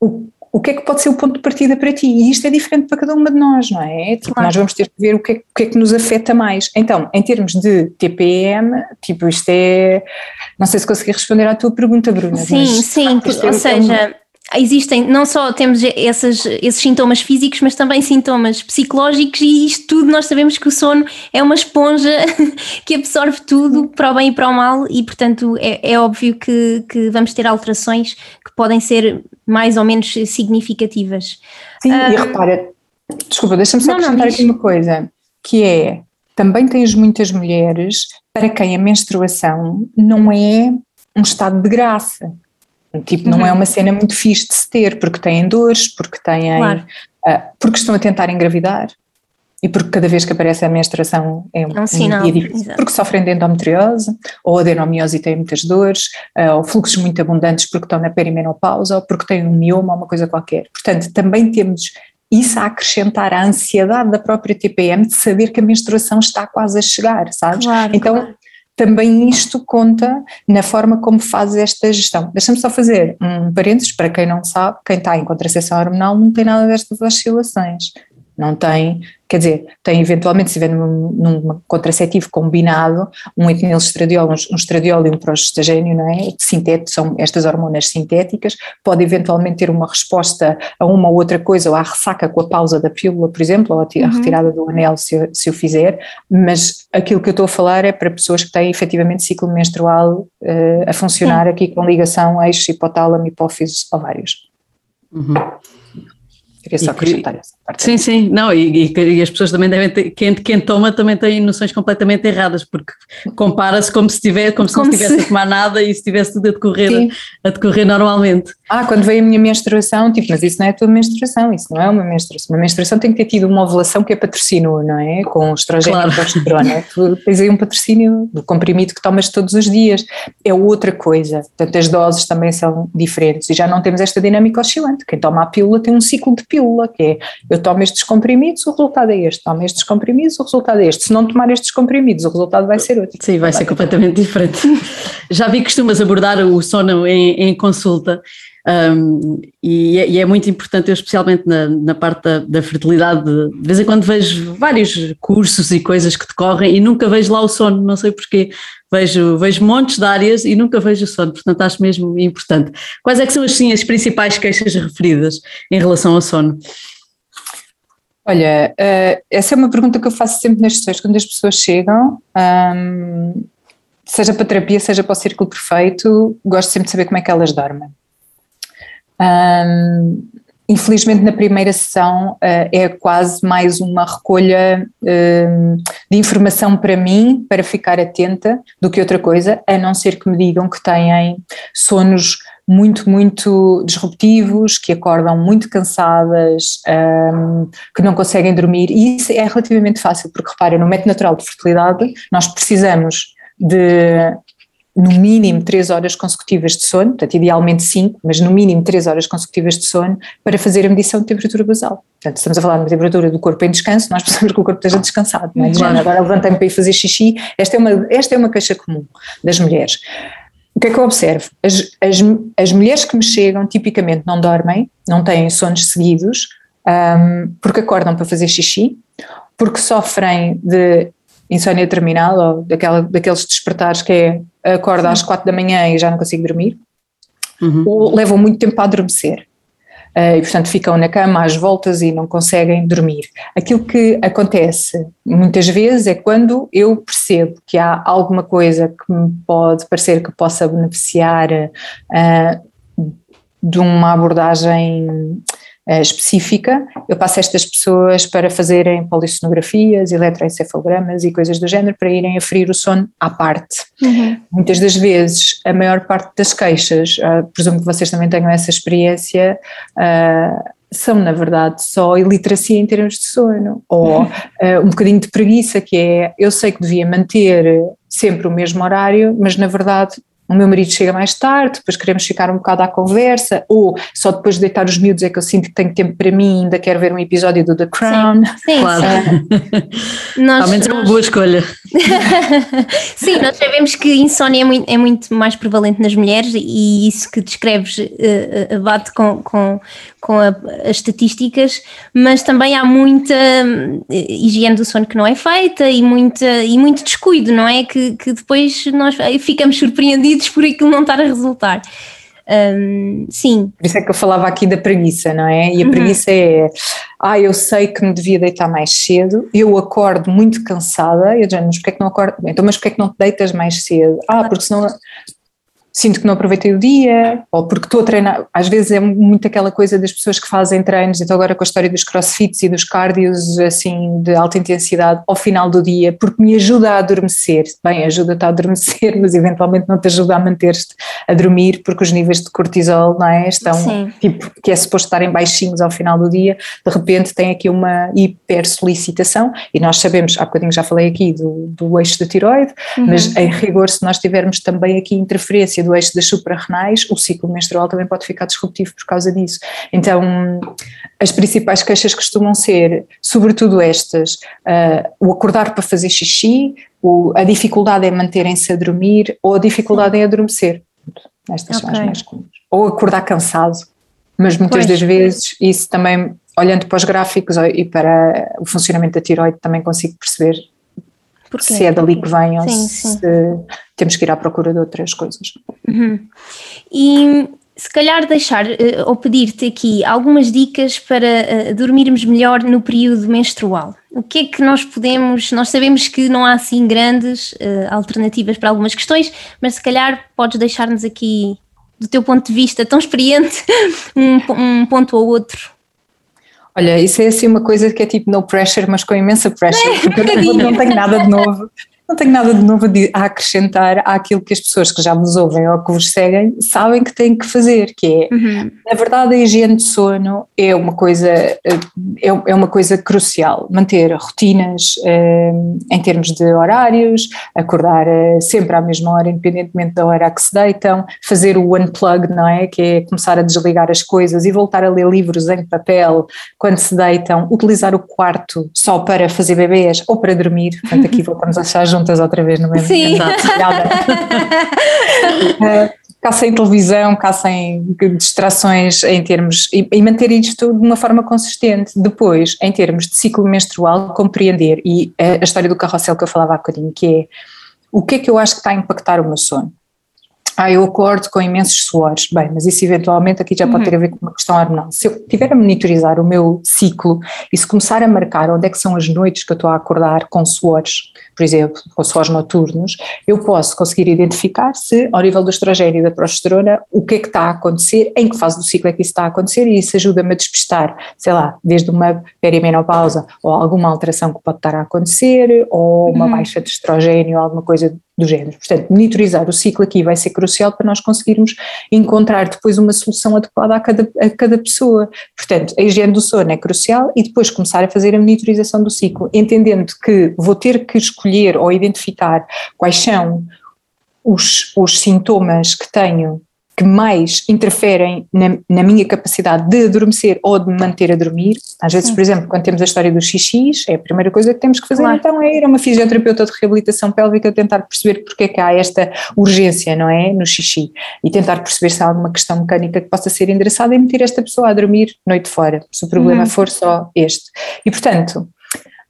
Speaker 3: o, o que é que pode ser o ponto de partida para ti. E isto é diferente para cada uma de nós, não é? Tipo, claro. nós vamos ter que ver o que, é, o que é que nos afeta mais. Então, em termos de TPM, tipo, isto é. Não sei se consegui responder à tua pergunta, Bruna.
Speaker 2: Sim, mas, sim, ou seja existem, não só temos esses, esses sintomas físicos, mas também sintomas psicológicos, e isto tudo nós sabemos que o sono é uma esponja [laughs] que absorve tudo para o bem e para o mal, e portanto é, é óbvio que, que vamos ter alterações que podem ser mais ou menos significativas.
Speaker 3: Sim, e repara, desculpa, deixa-me só não, acrescentar não, aqui uma coisa, que é também tens muitas mulheres para quem a menstruação não é um estado de graça Tipo, não é uhum. é uma cena muito fixe de se ter, porque têm dores, porque têm. Claro. Uh, porque estão a tentar engravidar. e porque cada vez que aparece a menstruação é um,
Speaker 2: é um sinal,
Speaker 3: dia difícil, porque sofrem de endometriose, ou adenomiose e têm muitas dores, uh, ou fluxos muito abundantes porque estão na perimenopausa, ou porque têm um mioma ou uma coisa qualquer. Portanto, também temos isso a acrescentar a ansiedade da própria TPM de saber que a menstruação está quase a chegar, sabes?
Speaker 2: Claro,
Speaker 3: então,
Speaker 2: claro.
Speaker 3: Também isto conta na forma como fazes esta gestão. Deixa-me só fazer um parênteses para quem não sabe, quem está em contracepção hormonal não tem nada destas oscilações. Não tem, quer dizer, tem eventualmente, se estiver num, num contraceptivo combinado, um etinilstradiol, um, um estradiol e um progestagênio, não é? Sintético, são estas hormonas sintéticas, pode eventualmente ter uma resposta a uma ou outra coisa, ou à ressaca com a pausa da pílula, por exemplo, ou a, uhum. retirada do anel, se, se o fizer, mas aquilo que eu estou a falar é para pessoas que têm efetivamente ciclo menstrual uh, a funcionar Sim. aqui com ligação eixo hipotálamo, hipófise, ovários.
Speaker 4: Uhum.
Speaker 3: Queria só acrescentar
Speaker 4: parte. Sim, sim, não, e, e, as pessoas também devem ter, quem, quem toma também tem noções completamente erradas, porque compara-se como se tivesse, como se como não estivesse se... a tomar nada e se tivesse tudo a decorrer, a decorrer normalmente.
Speaker 3: Ah, quando veio a minha menstruação, tipo, mas isso não é a tua menstruação, isso não é uma menstruação. Uma menstruação tem que ter tido uma ovulação que é patrocínio, não é? Com estrogênio claro. e progesterona. [laughs] tu tens aí um patrocínio do comprimido que tomas todos os dias. É outra coisa. Portanto, as doses também são diferentes e já não temos esta dinâmica oscilante. Quem toma a pílula tem um ciclo de pílula, que é eu tomo estes comprimidos, o resultado é este, tomo estes comprimidos, o resultado é este. Se não tomar estes comprimidos, o resultado vai ser outro.
Speaker 4: Sim, vai ser completamente diferente. [laughs] Já vi que costumas abordar o sono em, em consulta. Um, e, é, e, é, muito importante, eu especialmente na, na parte da, da, fertilidade, de, vez em quando vejo vários cursos e coisas que decorrem e nunca vejo lá o sono, não sei porquê, vejo, vejo montes de áreas e nunca vejo o sono, portanto acho mesmo importante. Quais é que são assim, as principais queixas referidas em relação ao sono?
Speaker 3: Olha, uh, essa é uma pergunta que eu faço sempre nas sessões, quando as pessoas chegam, seja para terapia, seja para o círculo perfeito, gosto sempre de saber como é que elas dormem. Infelizmente, na primeira sessão uh, é quase mais uma recolha de informação para mim, para ficar atenta, do que outra coisa, a não ser que me digam que têm sonos muito, muito disruptivos, que acordam muito cansadas, um, que não conseguem dormir, e isso é relativamente fácil, porque reparem, no método natural de fertilidade nós precisamos de no mínimo 3 horas consecutivas de sono, portanto idealmente 5, mas no mínimo 3 horas consecutivas de sono para fazer a medição de temperatura basal. Portanto, estamos a falar de uma temperatura do corpo em descanso, nós precisamos que o corpo esteja descansado, não é? Claro. Agora levantei-me para ir fazer xixi, esta é, uma, esta é uma queixa comum das mulheres. O que é que eu observo? As, as, as mulheres que me chegam tipicamente não dormem, não têm sonos seguidos, um, porque acordam para fazer xixi, porque sofrem de insónia terminal ou daquela, daqueles despertares que é acorda às quatro da manhã e já não consigo dormir, uhum. ou levam muito tempo a adormecer. Uh, e portanto ficam na cama às voltas e não conseguem dormir. Aquilo que acontece muitas vezes é quando eu percebo que há alguma coisa que me pode parecer que possa beneficiar uh, de uma abordagem específica, eu passo estas pessoas para fazerem polissonografias, eletroencefalogramas e coisas do género para irem aferir o sono à parte. Uhum. Muitas das vezes, a maior parte das queixas, uh, presumo que vocês também tenham essa experiência, uh, são na verdade só iliteracia em termos de sono, ou uh, um bocadinho de preguiça, que é eu sei que devia manter sempre o mesmo horário, mas na verdade o meu marido chega mais tarde, depois queremos ficar um bocado à conversa, ou só depois de deitar os miúdos é que eu sinto que tenho tempo para mim, ainda quero ver um episódio do The Crown.
Speaker 2: Sim, sim.
Speaker 4: Claro. Uh, [laughs] nós, menos nós... é uma boa escolha. [laughs]
Speaker 2: sim, nós sabemos que insónia é muito, é muito, mais prevalente nas mulheres e isso que descreves uh, bate com, com, com a, as estatísticas, mas também há muita higiene do sono que não é feita e, muita, e muito descuido, não é? Que, que depois nós ficamos surpreendidos por aquilo não estar a resultar. Um, sim.
Speaker 3: Por isso é que eu falava aqui da preguiça, não é? E a uhum. preguiça é, ah, eu sei que me devia deitar mais cedo, eu acordo muito cansada, eu já, mas porquê é que não acordo? Então, mas porquê é que não te deitas mais cedo? Ah, porque senão sinto que não aproveitei o dia, ou porque estou a treinar. Às vezes é muito aquela coisa das pessoas que fazem treinos, então agora com a história dos crossfits e dos cardios assim de alta intensidade ao final do dia, porque me ajuda a adormecer. Bem, ajuda-te a adormecer, [laughs] mas eventualmente não te ajuda a manter-te a dormir, porque os níveis de cortisol não é, estão, Sim. tipo, que é suposto estarem baixinhos ao final do dia, de repente tem aqui uma hipersolicitação, e nós sabemos, há bocadinho já falei aqui do, do eixo da tiroide, uhum. mas em rigor, se nós tivermos também aqui interferência do eixo das suprarrenais, o ciclo menstrual também pode ficar disruptivo por causa disso. Então, as principais queixas costumam ser, sobretudo estas, uh, o acordar para fazer xixi, o, a dificuldade em manterem-se a dormir ou a dificuldade em adormecer. Estas okay. são as mais comuns. Ou acordar cansado, mas muitas pois. das vezes isso também, olhando para os gráficos e para o funcionamento da tiroide, também consigo perceber Porquê? se é dali que vem ou sim, se sim. temos que ir à procura de outras coisas.
Speaker 2: Uhum. E se calhar deixar uh, ou pedir-te aqui algumas dicas para uh, dormirmos melhor no período menstrual. O que é que nós podemos? Nós sabemos que não há assim grandes uh, alternativas para algumas questões, mas se calhar podes deixar-nos aqui, do teu ponto de vista tão experiente, [laughs] um, um ponto ou outro
Speaker 3: Olha, isso é assim uma coisa que é tipo no pressure, mas com imensa pressure, porque eu não, não tenho nada de novo não tenho nada de novo a acrescentar àquilo que as pessoas que já nos ouvem ou que vos seguem sabem que têm que fazer, que é, uhum. na verdade, a higiene de sono é uma coisa, é, é uma coisa crucial. Manter rotinas eh, em termos de horários, acordar eh, sempre à mesma hora, independentemente da hora a que se deitam, fazer o unplug, não é? Que é começar a desligar as coisas e voltar a ler livros em papel quando se deitam, utilizar o quarto só para fazer bebês ou para dormir, portanto aqui voltamos a [laughs] achar juntas outra vez no mesmo
Speaker 2: Sim. [laughs]
Speaker 3: cá sem televisão, cá sem distrações em termos, e, e, manter isto de uma forma consistente. Depois, em termos de ciclo menstrual, compreender, e a, a história do carrossel que eu falava há bocadinho, que é o que é que eu acho que está a impactar o meu sono? Ah, eu acordo com imensos suores. Bem, mas isso eventualmente aqui já pode uhum. ter a ver com uma questão hormonal. Se eu estiver a monitorizar o meu ciclo e se começar a marcar onde é que são as noites que eu estou a acordar com suores, por exemplo, com suores noturnos, eu posso conseguir identificar se, ao nível do estrogênio e da progesterona, o que é que está a acontecer, em que fase do ciclo é que isso está a acontecer e isso ajuda-me a despistar, sei lá, desde uma perimenopausa ou alguma alteração que pode estar a acontecer ou uma uhum. baixa de estrogênio, alguma coisa do género. Portanto, monitorizar o ciclo aqui vai ser crucial para nós conseguirmos encontrar depois uma solução adequada a cada, a cada pessoa. Portanto, a higiene do sono é crucial e depois começar a fazer a monitorização do ciclo, entendendo que vou ter que escolher ou identificar quais são os, os sintomas que tenho que mais interferem na, na, minha capacidade de adormecer ou de me manter a dormir. Às vezes, Sim. por exemplo, quando temos a história dos xixis, é a primeira coisa que temos que fazer claro. então é ir a uma fisioterapeuta de reabilitação pélvica tentar perceber porque é que há esta urgência, não é, no xixi e tentar perceber se há alguma questão mecânica que possa ser endereçada e meter esta pessoa a dormir noite fora, se o problema uhum. for só este. E portanto,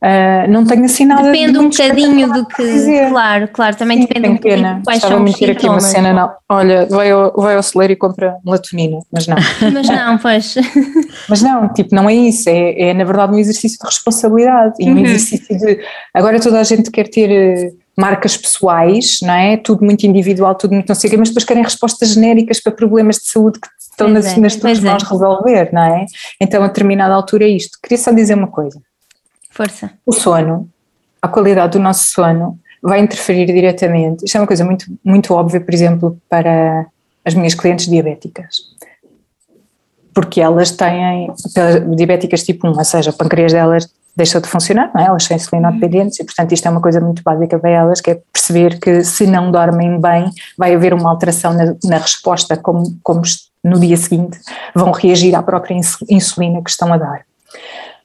Speaker 3: Uh, não tenho assim nada
Speaker 2: Depende de um bocadinho do que. Dizer. Claro, claro, também Sim, depende um bocadinho
Speaker 3: quais Estava são os aqui uma cena, não. Olha, vai ao, vai ao celeiro e compra melatonina, mas não. [laughs]
Speaker 2: mas não, pois. [laughs]
Speaker 3: mas não, tipo, não é isso, é, é na verdade um exercício de responsabilidade e uhum. um exercício de. Agora toda a gente quer ter eh, marcas pessoais, não é? Tudo muito individual, tudo muito não sei o quê, mas depois querem respostas genéricas para problemas de saúde que estão pois nas, é, nas tuas mãos é. resolver, não é? Então a determinada altura é isto. Queria só dizer uma coisa.
Speaker 2: Força.
Speaker 3: O sono, a qualidade do nosso sono vai interferir diretamente. Isto é uma coisa muito, muito óbvia, por exemplo, para as minhas clientes diabéticas. Porque elas têm, diabéticas tipo 1, ou seja, o pâncreas delas deixou de funcionar, não é? elas são insulinodependentes e, portanto, isto é uma coisa muito básica para elas, que é perceber que se não dormem bem, vai haver uma alteração na, na resposta, como, como no dia seguinte vão reagir à própria insulina que estão a dar.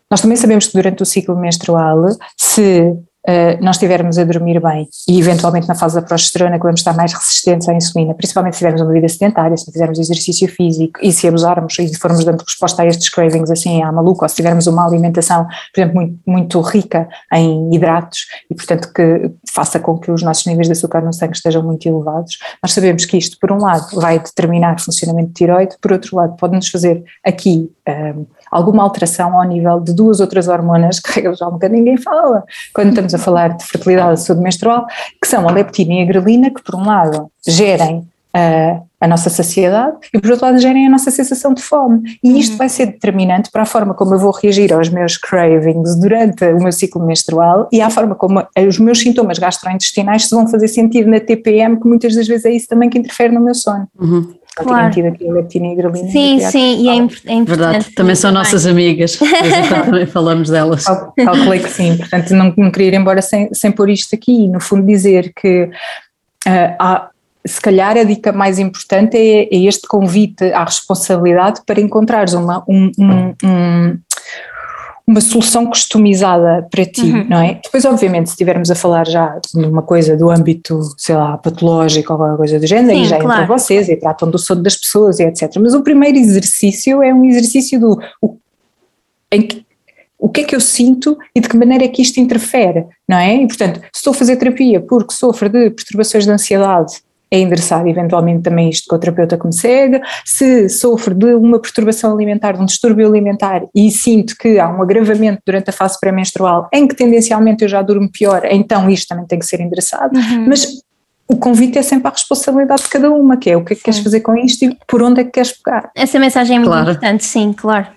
Speaker 3: Nós também sabemos que durante o ciclo menstrual, se Uh, nós estivermos a dormir bem e eventualmente na fase da progesterona que vamos estar mais resistentes à insulina, principalmente se tivermos uma vida sedentária, se fizermos exercício físico e se abusarmos e formos dando resposta a estes cravings assim à maluca, ou se tivermos uma alimentação, por exemplo, muito, muito rica em hidratos e portanto que faça com que os nossos níveis de açúcar no sangue estejam muito elevados, nós sabemos que isto por um lado vai determinar o funcionamento de tiroide, por outro lado pode-nos fazer aqui um, eh, alguma alteração ao nível de duas outras hormonas [laughs] que já nunca ninguém fala quando estamos a falar de fertilidade e saúde menstrual, que são a leptina e a grelina, que por um lado gerem a, a nossa saciedade e por outro lado gerem a nossa sensação de fome. E isto uhum. vai ser determinante para a forma como eu vou reagir aos meus cravings durante o meu ciclo menstrual e à forma como os meus sintomas gastrointestinais se vão fazer sentir na TPM, que muitas das vezes é isso também que interfere no meu sono. Uhum. Claro. Tido aqui a leptina e a grelina.
Speaker 2: Sim, sim, e é, é importante.
Speaker 4: Verdade, também são nossas amigas, [laughs] então também falamos delas.
Speaker 3: Calculei que sim, portanto não, não queria ir embora sem, sem pôr isto aqui, no fundo dizer que uh, há se calhar a dica mais importante é, é, este convite à responsabilidade para encontrares uma, um, um, um, uma solução customizada para ti, uhum. não é? Depois, obviamente, se estivermos a falar já de uma coisa do âmbito, sei lá, patológico ou alguma coisa do género, Sim, aí já claro. entram vocês e tratam do sono das pessoas e etc. Mas o primeiro exercício é um exercício do o, em que o que é que eu sinto e de que maneira é que isto interfere, não é? E portanto, se estou a fazer terapia porque sofro de perturbações de ansiedade é endereçar eventualmente também isto com o terapeuta que me segue, se sofro de uma perturbação alimentar, de um distúrbio alimentar e sinto que há um agravamento durante a fase pré-menstrual em que tendencialmente eu já durmo pior, então isto também tem que ser endereçado, uhum. mas o convite é sempre a responsabilidade de cada uma, que é o que é que queres fazer com isto e por onde é que queres pegar.
Speaker 2: Essa mensagem é muito claro. importante, sim, claro.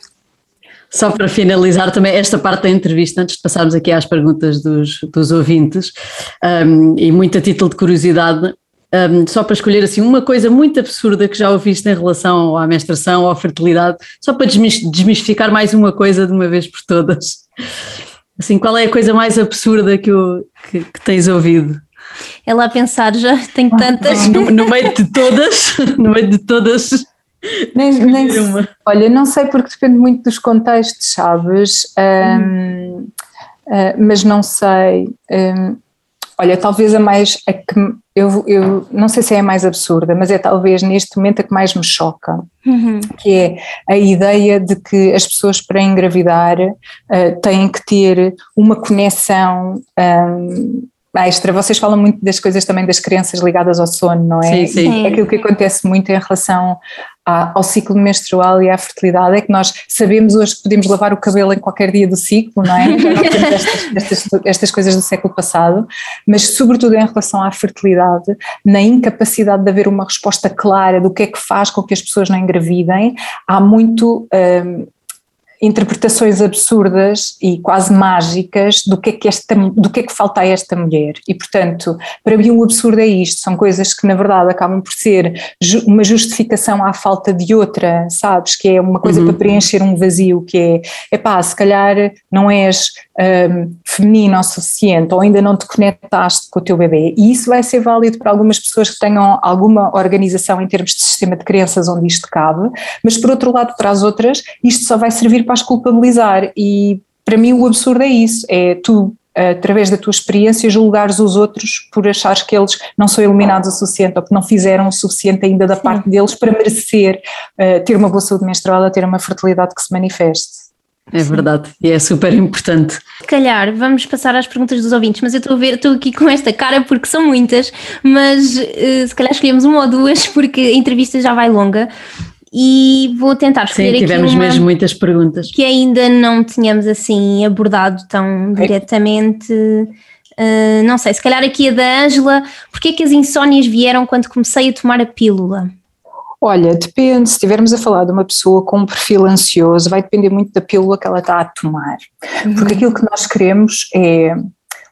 Speaker 4: Só para finalizar também esta parte da entrevista, antes de passarmos aqui às perguntas dos, dos ouvintes, um, e muito a título de curiosidade, um, só para escolher assim uma coisa muito absurda que já ouviste em relação à menstruação ou à fertilidade, só para desmistificar mais uma coisa de uma vez por todas. Assim, qual é a coisa mais absurda que, eu, que, que tens ouvido?
Speaker 2: É lá pensar, já tenho tantas.
Speaker 4: No, no meio de todas, no meio de todas.
Speaker 3: Nem, nem olha, não sei porque depende muito dos contextos, sabes? Um, hum. uh, mas não sei. Um, olha, talvez a mais a que eu, eu não sei se é a mais absurda, mas é talvez neste momento a que mais me choca, uhum. que é a ideia de que as pessoas para engravidar uh, têm que ter uma conexão um, extra. Vocês falam muito das coisas também das crenças ligadas ao sono, não é?
Speaker 4: Sim, sim.
Speaker 3: Aquilo que acontece muito em relação ao ciclo menstrual e à fertilidade é que nós sabemos hoje que podemos lavar o cabelo em qualquer dia do ciclo, não é? [laughs] Estas, estas, estas, coisas do século passado, mas sobretudo em relação à fertilidade, na incapacidade de haver uma resposta clara do que é que faz com que as pessoas não engravidem, há muito. Hum, interpretações absurdas e quase mágicas do que é que, esta, do que, é que falta a esta mulher. E, portanto, para mim o absurdo é isto, são coisas que na verdade acabam por ser uma justificação à falta de outra, sabes? Que é uma coisa uhum. para preencher um vazio, que é, epá, se calhar não és um, feminina o suficiente ou ainda não te conectaste com o teu bebê. E isso vai ser válido para algumas pessoas que tenham alguma organização em termos de sistema de crenças onde isto cabe, mas por outro lado, para as outras, isto só vai servir para as culpabilizar. E para mim o absurdo é isso: é tu através da tua experiência, julgares os outros por achares que eles não são eliminados o suficiente ou que não fizeram o suficiente ainda da parte deles para merecer uh, ter uma boa saúde menstrual, ter uma fertilidade que se manifeste.
Speaker 4: É verdade, e é super importante.
Speaker 2: Se calhar, vamos passar às perguntas dos ouvintes, mas eu estou a ver, estou aqui com esta cara porque são muitas, mas uh, se calhar escolhemos uma ou duas porque a entrevista já vai longa e vou tentar escolher
Speaker 4: Sim, tivemos mesmo muitas perguntas.
Speaker 2: Que ainda não tínhamos assim abordado tão é. diretamente. Uh, não sei, se calhar aqui a da Ângela, porque é que as insónias vieram quando comecei a tomar a pílula?
Speaker 3: Olha, depende, se estivermos a falar de uma pessoa com um perfil ansioso, vai depender muito da pílula que ela está a tomar. Uhum. Porque aquilo que nós queremos é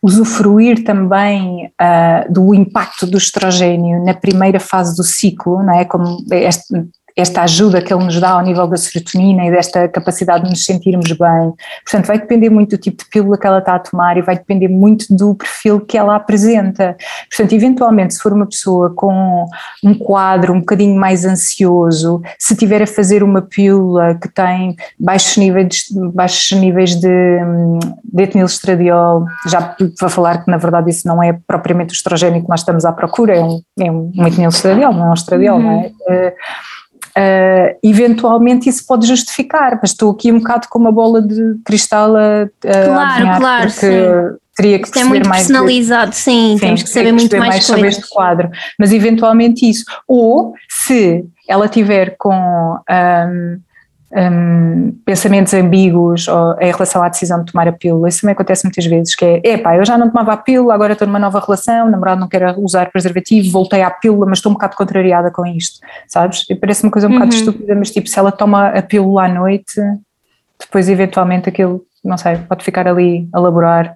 Speaker 3: usufruir também uh, do impacto do estrogênio na primeira fase do ciclo, não é? Como este, esta ajuda que ele nos dá ao nível da serotonina e desta capacidade de nos sentirmos bem. Portanto, vai depender muito do tipo de pílula que ela está a tomar e vai depender muito do perfil que ela apresenta. Portanto, eventualmente, se for uma pessoa com um quadro um bocadinho mais ansioso, se tiver a fazer uma pílula que tem baixos níveis, baixos níveis de, de etinilestradiol, já vou falar que na verdade isso não é propriamente o estrogênio que nós estamos à procura, é um, é um não é um estradiol, uhum. não é? Uh, Uh, eventualmente isso pode justificar, mas estou aqui um bocado com uma bola de cristal a, a
Speaker 2: claro, claro, porque sim.
Speaker 3: teria que
Speaker 2: é muito
Speaker 3: mais
Speaker 2: personalizado, sim, sim, temos que saber muito mais, mais sobre
Speaker 3: este quadro, mas eventualmente isso, ou se ela tiver com um, um, pensamentos ambíguos ou, em relação à decisão de tomar a pílula. Isso também acontece muitas vezes, que é, epá, eu já não tomava a pílula, agora estou numa nova relação, o namorado não quer usar preservativo, voltei à pílula, mas estou um bocado contrariada com isto, sabes? E parece uma coisa um uhum. bocado estúpida, mas tipo, se ela toma a pílula à noite, depois eventualmente aquilo, não sei, pode ficar ali a laborar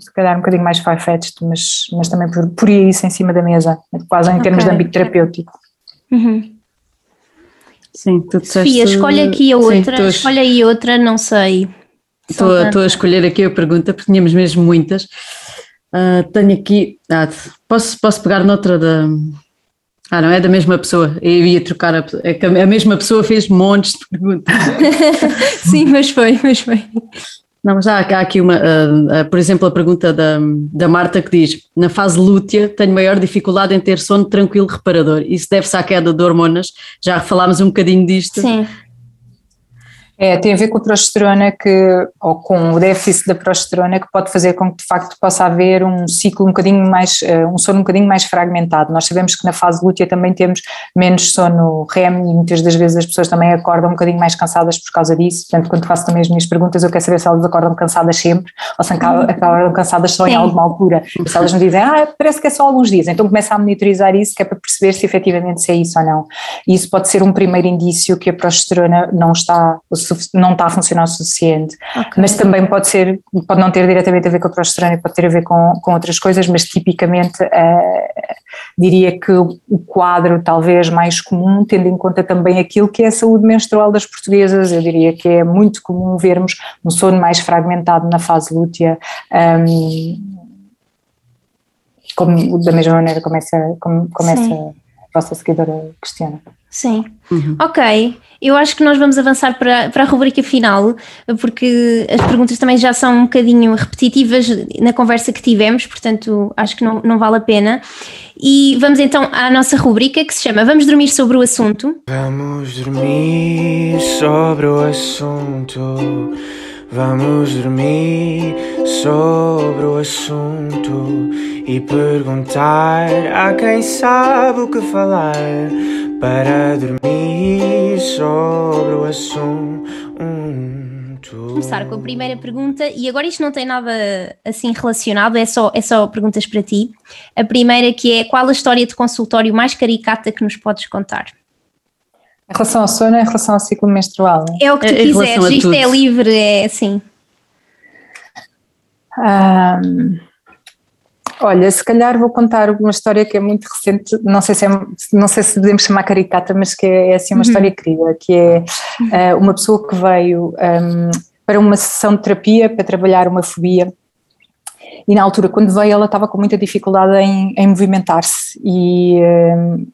Speaker 3: se calhar um bocadinho mais far-fetched, mas, mas também por, por isso em cima da mesa, quase em okay. termos de âmbito terapêutico.
Speaker 2: Uhum.
Speaker 4: Sim, tu
Speaker 2: Sofia, escolhe aqui a outra, Sim, escolhe aí outra, não sei.
Speaker 4: Estou, estou a escolher aqui a pergunta, porque tínhamos mesmo muitas. Uh, tenho aqui. Ah, posso, posso pegar noutra da. Ah, não, é da mesma pessoa. Eu ia trocar. A, é a mesma pessoa fez montes de perguntas. [laughs]
Speaker 2: Sim, mas foi, mas foi.
Speaker 4: Não, mas há, há aqui uma, uh, uh, por exemplo, a pergunta da, da Marta que diz: na fase lútea tenho maior dificuldade em ter sono tranquilo reparador. Isso deve-se à queda de hormonas. Já falámos um bocadinho disto.
Speaker 2: Sim.
Speaker 3: É, tem a ver com a progesterona que, ou com o déficit da progesterona que pode fazer com que de facto possa haver um ciclo um bocadinho mais, eh, um sono um bocadinho mais fragmentado. Nós sabemos que na fase lútea também temos menos sono REM e muitas das vezes as pessoas também acordam um bocadinho mais cansadas por causa disso. Portanto, quando faço também as minhas perguntas, eu quero saber se elas acordam cansadas sempre ou se acordam cansadas só em alguma altura. Se elas me dizem, ah, parece que é só alguns dias, então começa a monitorizar isso, que é para perceber se efetivamente se é isso ou não. E isso pode ser um primeiro indício que a progesterona não está não está a funcionar o suficiente. Okay. Mas também pode ser, pode não ter diretamente a ver com a progesterona, pode ter a ver com, com outras coisas, mas tipicamente uh, diria que o quadro talvez mais comum, tendo em conta também aquilo que é a saúde menstrual das portuguesas, eu diria que é muito comum vermos um sono mais fragmentado na fase lútea. Um, como, da mesma maneira como essa, como, como essa vossa seguidora questiona.
Speaker 2: Sim. Uhum. Ok. Eu acho que nós vamos avançar para, para a rubrica final, porque as perguntas também já são um bocadinho repetitivas na conversa que tivemos, portanto acho que não, não vale a pena. E vamos então à nossa rubrica que se chama Vamos Dormir sobre o Assunto.
Speaker 1: Vamos dormir sobre o assunto. Vamos dormir sobre o assunto e perguntar a quem sabe o que falar para dormir sobre o assunto.
Speaker 2: Começar com a primeira pergunta, e agora isto não tem nada assim relacionado, é só, é só perguntas para ti. A primeira que é: qual a história de consultório mais caricata que nos podes contar?
Speaker 3: Em relação ao sono, em relação ao ciclo menstrual?
Speaker 2: É o que tu quiseres, isto tudo. é livre, é assim.
Speaker 3: Um, olha, se calhar vou contar uma história que é muito recente, não sei se, é, não sei se podemos chamar caricata, mas que é, é assim uma uhum. história querida, que é uh, uma pessoa que veio um, para uma sessão de terapia para trabalhar uma fobia e na altura quando veio ela estava com muita dificuldade em, em movimentar-se e um,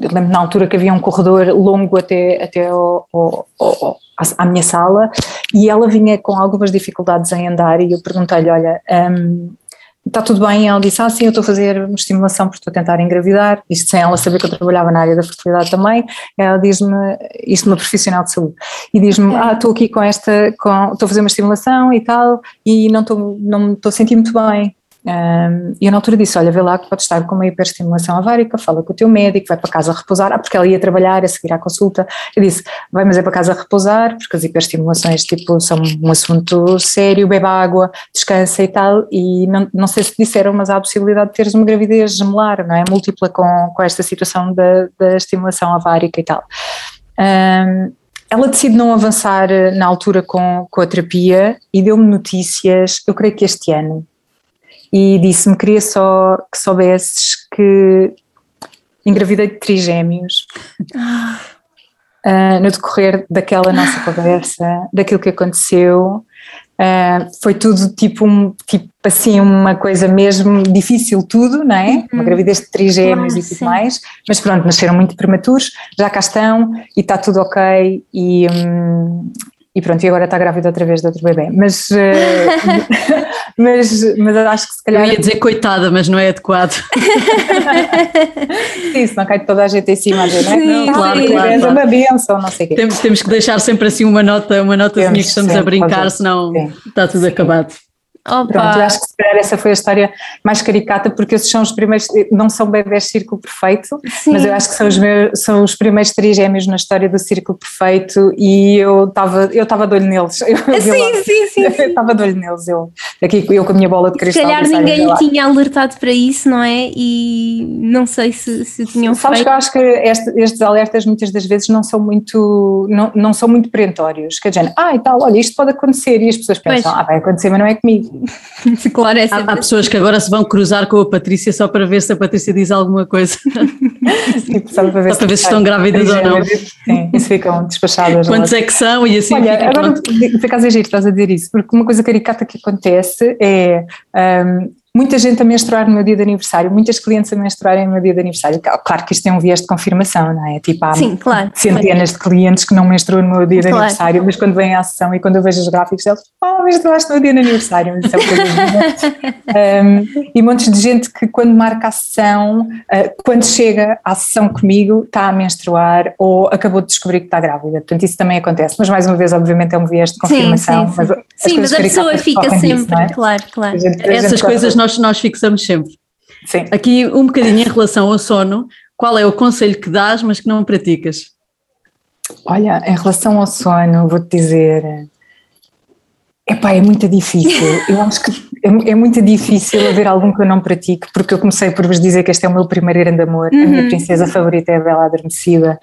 Speaker 3: eu lembro na altura que havia um corredor longo até, até ao, ao, ao, à minha sala e ela vinha com algumas dificuldades em andar e eu perguntei-lhe, olha, um, está tudo bem? Ela disse, ah sim, eu estou a fazer uma estimulação porque estou a tentar engravidar, isto sem ela saber que eu trabalhava na área da fertilidade também, ela diz-me, isto uma profissional de saúde, e diz-me, ah estou aqui com esta, com, estou a fazer uma estimulação e tal, e não estou, não estou a sentir muito bem, um, e eu na altura disse: Olha, vê lá que pode estar com uma hiperestimulação avárica, fala com o teu médico, vai para casa repousar. Ah, porque ela ia trabalhar a seguir à consulta. Eu disse: Vai, mas é para casa repousar, porque as hiperestimulações tipo, são um assunto sério, bebe água, descansa e tal. E não, não sei se disseram, mas há a possibilidade de teres uma gravidez gemelar, não é? Múltipla com, com esta situação da, da estimulação avárica e tal. Um, ela decide não avançar na altura com, com a terapia e deu-me notícias, eu creio que este ano, e disse-me: queria só que soubesses que engravidei de trigêmeos. Uh, no decorrer daquela nossa conversa, daquilo que aconteceu, uh, foi tudo tipo, um, tipo assim, uma coisa mesmo difícil, tudo, não é? Uhum. Uma gravidez de trigêmeos e tudo sim. mais, mas pronto, nasceram muito prematuros, já cá estão e está tudo ok. E, um, e pronto, e agora está grávida outra vez de outro bebê. Mas, uh, [laughs] mas, mas acho que se calhar.
Speaker 4: Eu ia dizer coitada, mas não é adequado. [laughs]
Speaker 3: Sim, se não cai toda a gente em cima, não é? Sim,
Speaker 4: não, claro, sim.
Speaker 3: claro,
Speaker 4: claro.
Speaker 3: uma benção, não sei o quê.
Speaker 4: Temos, temos que deixar sempre assim uma nota, uma notazinha que estamos a brincar, senão sim. está tudo acabado.
Speaker 2: Opa.
Speaker 3: Pronto, eu acho que se calhar essa foi a história mais caricata, porque esses são os primeiros, não são bebés círculo perfeito,
Speaker 2: Sim.
Speaker 3: mas eu acho que são os, meus, são os primeiros trigêmeos na história do círculo perfeito e eu estava eu estava de olho neles. [laughs] Eu,
Speaker 2: Sim, sim, sim. [laughs]
Speaker 3: Eu estava de olho neles, eu, aqui, eu com a minha bola de
Speaker 2: Se
Speaker 3: cristal.
Speaker 2: calhar
Speaker 3: disse, "Olha,
Speaker 2: ninguém
Speaker 3: vê lá."
Speaker 2: lhe tinha alertado para isso, não é? E não sei se, se tinham
Speaker 3: Sabes
Speaker 2: feito.
Speaker 3: que eu acho que este- estes alertas muitas das vezes não são muito, não, não são muito perentórios, que de género, ah e tal, olha, isto pode acontecer e as pessoas pensam,
Speaker 2: Pois.
Speaker 3: ah vai acontecer, mas não é comigo. [laughs]
Speaker 2: claro, é
Speaker 4: Há, há pessoas que agora se vão cruzar com a Patrícia só para ver se a Patrícia diz alguma coisa. [laughs]
Speaker 3: Tipo, só para ver,
Speaker 4: Só para ver se estão grávidas ou não.
Speaker 3: Sim, isso ficam despachadas.
Speaker 4: Quantos é que são e assim
Speaker 3: Olha,
Speaker 4: fica
Speaker 3: agora por acaso é giro, estás a dizer isso, porque uma coisa caricata que acontece é hum, muita gente a menstruar no meu dia de aniversário, muitas clientes a menstruarem no meu dia de aniversário. Claro que isto tem um viés de confirmação, não é? Tipo, há
Speaker 2: Sim, claro.
Speaker 3: centenas de clientes que não menstruam no meu dia de
Speaker 2: Claro.
Speaker 3: aniversário, mas quando vêm à sessão e quando eu vejo os gráficos, eles, ah, menstruaste no meu dia de aniversário, mas isso é coisa. Um, [laughs] e montes de gente que quando marca a sessão, uh, quando chega à sessão comigo, está a menstruar ou acabou de descobrir que está grávida. Portanto, isso também acontece. Mas mais uma vez, obviamente, é um viés de confirmação.
Speaker 2: sim, sim.
Speaker 3: Mas, as
Speaker 2: Sim, mas a pessoa fica sempre,
Speaker 3: é?
Speaker 2: claro, claro.
Speaker 3: A gente- a
Speaker 4: Essas coisas
Speaker 3: gosta-
Speaker 4: nós, nós fixamos sempre.
Speaker 3: Sim.
Speaker 4: Aqui um bocadinho em relação ao sono, qual é o conselho que dás, mas que não praticas?
Speaker 3: Olha, em relação ao sono, vou-te dizer. Epá, é muito difícil. Eu acho que é, é muito difícil haver algum que eu não pratique, porque eu comecei por vos dizer que este é o meu primeiro grande amor. A minha
Speaker 2: Uhum.
Speaker 3: princesa favorita é a Bela Adormecida.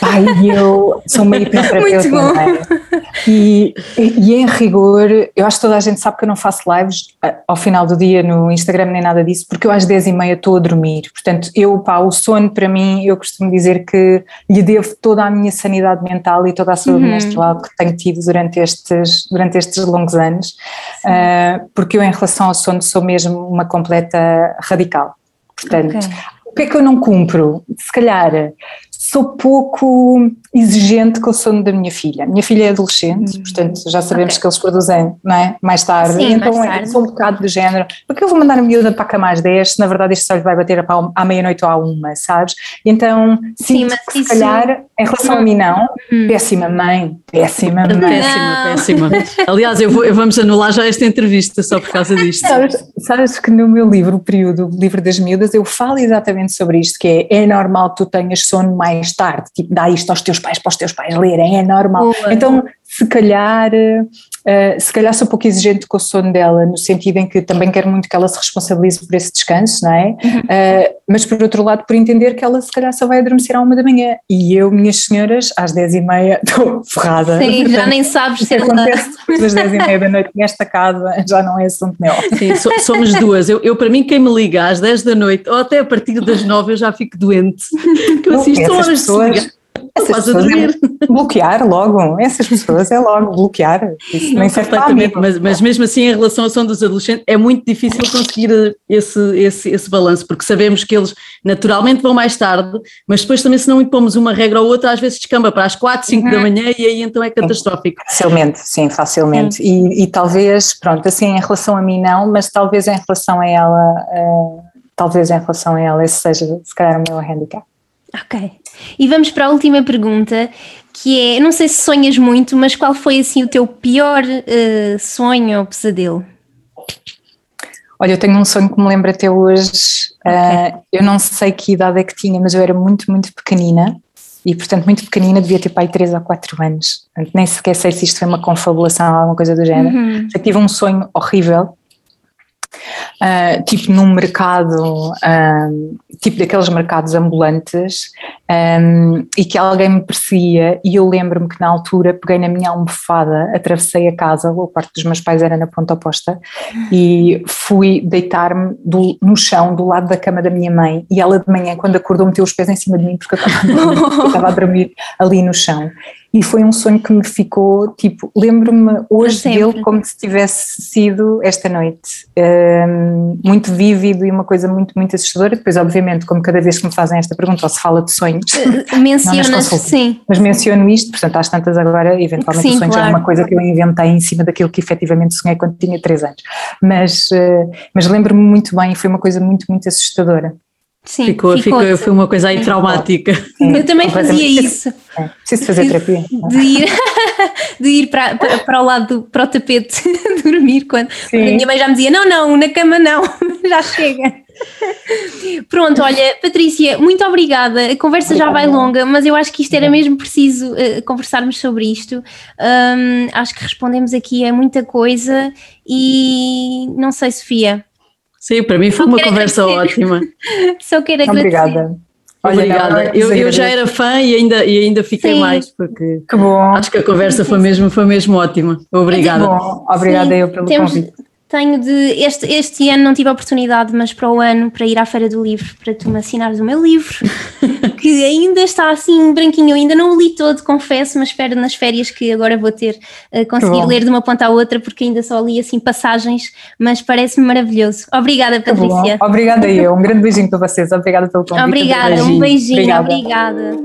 Speaker 3: Pai, e eu sou uma hipnoterapeuta. É? E, e em rigor, eu acho que toda a gente sabe que eu não faço lives ao final do dia no Instagram nem nada disso, porque eu às 10h30 estou a dormir. Portanto, eu, pá, o sono para mim, eu costumo dizer que lhe devo toda a minha sanidade mental e toda a saúde
Speaker 2: Uhum.
Speaker 3: menstrual que tenho tido durante estes, durante estes longos anos, ah, porque eu, em relação ao sono, sou mesmo uma completa radical. Portanto,
Speaker 2: Ok.
Speaker 3: o que é que eu não cumpro? Se calhar sou pouco exigente com o sono da minha filha. Minha filha é adolescente, portanto já sabemos
Speaker 2: Ok.
Speaker 3: que eles produzem não é? mais tarde.
Speaker 2: Sim,
Speaker 3: então
Speaker 2: mais tarde.
Speaker 3: sou um bocado do género, porque eu vou mandar a miúda para a cama às 10, se na verdade isto só lhe vai bater à- à meia-noite ou à uma, sabes? Então
Speaker 2: Sim, mas
Speaker 3: que se
Speaker 2: isso-
Speaker 3: calhar, em relação a mim não,
Speaker 2: Hum.
Speaker 3: péssima mãe, péssima mãe.
Speaker 4: Péssima,
Speaker 2: Não.
Speaker 4: péssima. Aliás, eu vou- eu vamos anular já esta entrevista só por causa disto.
Speaker 3: Sabes, sabes que no meu livro, o período, o livro das miúdas, eu falo exatamente sobre isto, que é, é normal que tu tenhas sono mais tarde, tipo, dá isto aos teus pais, para os teus pais lerem, é normal.
Speaker 2: Boa.
Speaker 3: Então, se calhar, eh, se calhar sou um pouco exigente com o sono dela, no sentido em que também quero muito que ela se responsabilize por esse descanso, não é? Eh, mas por outro lado, por entender que ela se calhar só vai adormecer à uma da manhã, e eu, minhas senhoras, às dez e meia, [laughs] estou ferrada.
Speaker 2: Sim, já nem sabes
Speaker 3: o
Speaker 2: se
Speaker 3: que
Speaker 2: ela.
Speaker 3: acontece depois das dez e meia da noite nesta casa já não é assunto meu.
Speaker 4: Sim, so- somos duas. Eu, eu, para mim, quem me liga às 10 da noite ou até a partir das 9 eu já fico doente. [laughs] Porque eu assisto horas de
Speaker 3: pessoas-
Speaker 4: ligar.
Speaker 3: Essas pessoas
Speaker 4: dormir.
Speaker 3: é bloquear logo, essas pessoas é logo bloquear, isso nem para
Speaker 4: Completamente, mas, mas mesmo assim, em relação ao som dos adolescentes, é muito difícil conseguir eh, esse, esse, esse balanço, porque sabemos que eles naturalmente vão mais tarde, mas depois também, se não impomos uma regra ou outra, às vezes descamba para as 4, 5 da manhã e aí então é catastrófico.
Speaker 3: Facilmente, sim, facilmente. E, e talvez, pronto, assim em relação a mim não, mas talvez em relação a ela, eh, talvez em relação a ela esse seja se calhar o meu handicap.
Speaker 2: Ok. E vamos para a última pergunta, que é: não sei se sonhas muito, mas qual foi assim o teu pior eh, sonho ou pesadelo?
Speaker 3: Olha, eu tenho um sonho que me lembro até hoje, eh, eu não sei que idade é que tinha, mas eu era muito, muito pequenina, e portanto muito pequenina, devia ter pai 3 ou 4 anos, nem sequer sei se isto foi uma confabulação ou alguma coisa do género.
Speaker 2: Uhum.
Speaker 3: Eu tive um sonho horrível, ah, tipo num mercado, ah, tipo daqueles mercados ambulantes, ah, e que alguém me perseguia, e eu lembro-me que na altura peguei na minha almofada, atravessei a casa, o quarto dos meus pais era na ponta oposta, e fui deitar-me no chão, do lado da cama da minha mãe, e ela de manhã, quando acordou, meteu os pés em cima de mim, porque eu estava [laughs] a dormir ali no chão. E foi um sonho que me ficou, tipo, lembro-me hoje dele como se tivesse sido esta noite. Hum, muito vívido e uma coisa muito, muito assustadora. Depois, obviamente, como cada vez que me fazem esta pergunta ou se fala de sonhos, [laughs]
Speaker 2: Mencionas,
Speaker 3: consultas.
Speaker 2: sim.
Speaker 3: mas menciono isto, portanto, às tantas agora, eventualmente
Speaker 2: Sim,
Speaker 3: o sonho já é
Speaker 2: claro.
Speaker 3: uma coisa que eu inventei em cima daquilo que efetivamente sonhei quando tinha 3 anos. Mas, eh, mas lembro-me muito bem e foi uma coisa muito, muito assustadora.
Speaker 4: Sim, ficou, ficou, ficou foi uma coisa aí traumática.
Speaker 2: Eu também fazia isso.
Speaker 3: É, preciso fazer terapia.
Speaker 2: De ir, [laughs] de ir para, para, para o lado, do, para o tapete [laughs] dormir, quando, quando a minha mãe já me dizia: não, não, na cama não, [laughs] já chega. Pronto, olha, Patrícia, muito obrigada. A conversa já vai longa, mas eu acho que isto era mesmo preciso uh, conversarmos sobre isto. Um, acho que respondemos aqui a muita coisa e não sei, Sofia.
Speaker 4: Sim, para mim foi Só uma conversa agradecer. ótima. [laughs]
Speaker 2: Só quero agradecer.
Speaker 3: Obrigada.
Speaker 4: Obrigada. Eu, eu, já era fã e ainda, e ainda fiquei Sim. mais, porque que bom. acho que a conversa foi mesmo, foi mesmo ótima. Obrigada.
Speaker 3: Bom. Obrigada Sim. eu pelo Temos, convite.
Speaker 2: Tenho de. Este, este ano não tive a oportunidade, mas para o ano, para ir à Feira do Livro, para tu me assinares o meu livro, [laughs] que ainda está assim branquinho, eu ainda não o li todo, confesso, mas espero nas férias que agora vou ter uh, conseguir ler de uma ponta à outra, porque ainda só li assim passagens, mas parece-me maravilhoso. Obrigada, Patrícia.
Speaker 3: Obrigada eu, um grande beijinho para vocês, obrigada pelo convite.
Speaker 2: Obrigada, um beijinho, obrigada.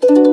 Speaker 2: obrigada.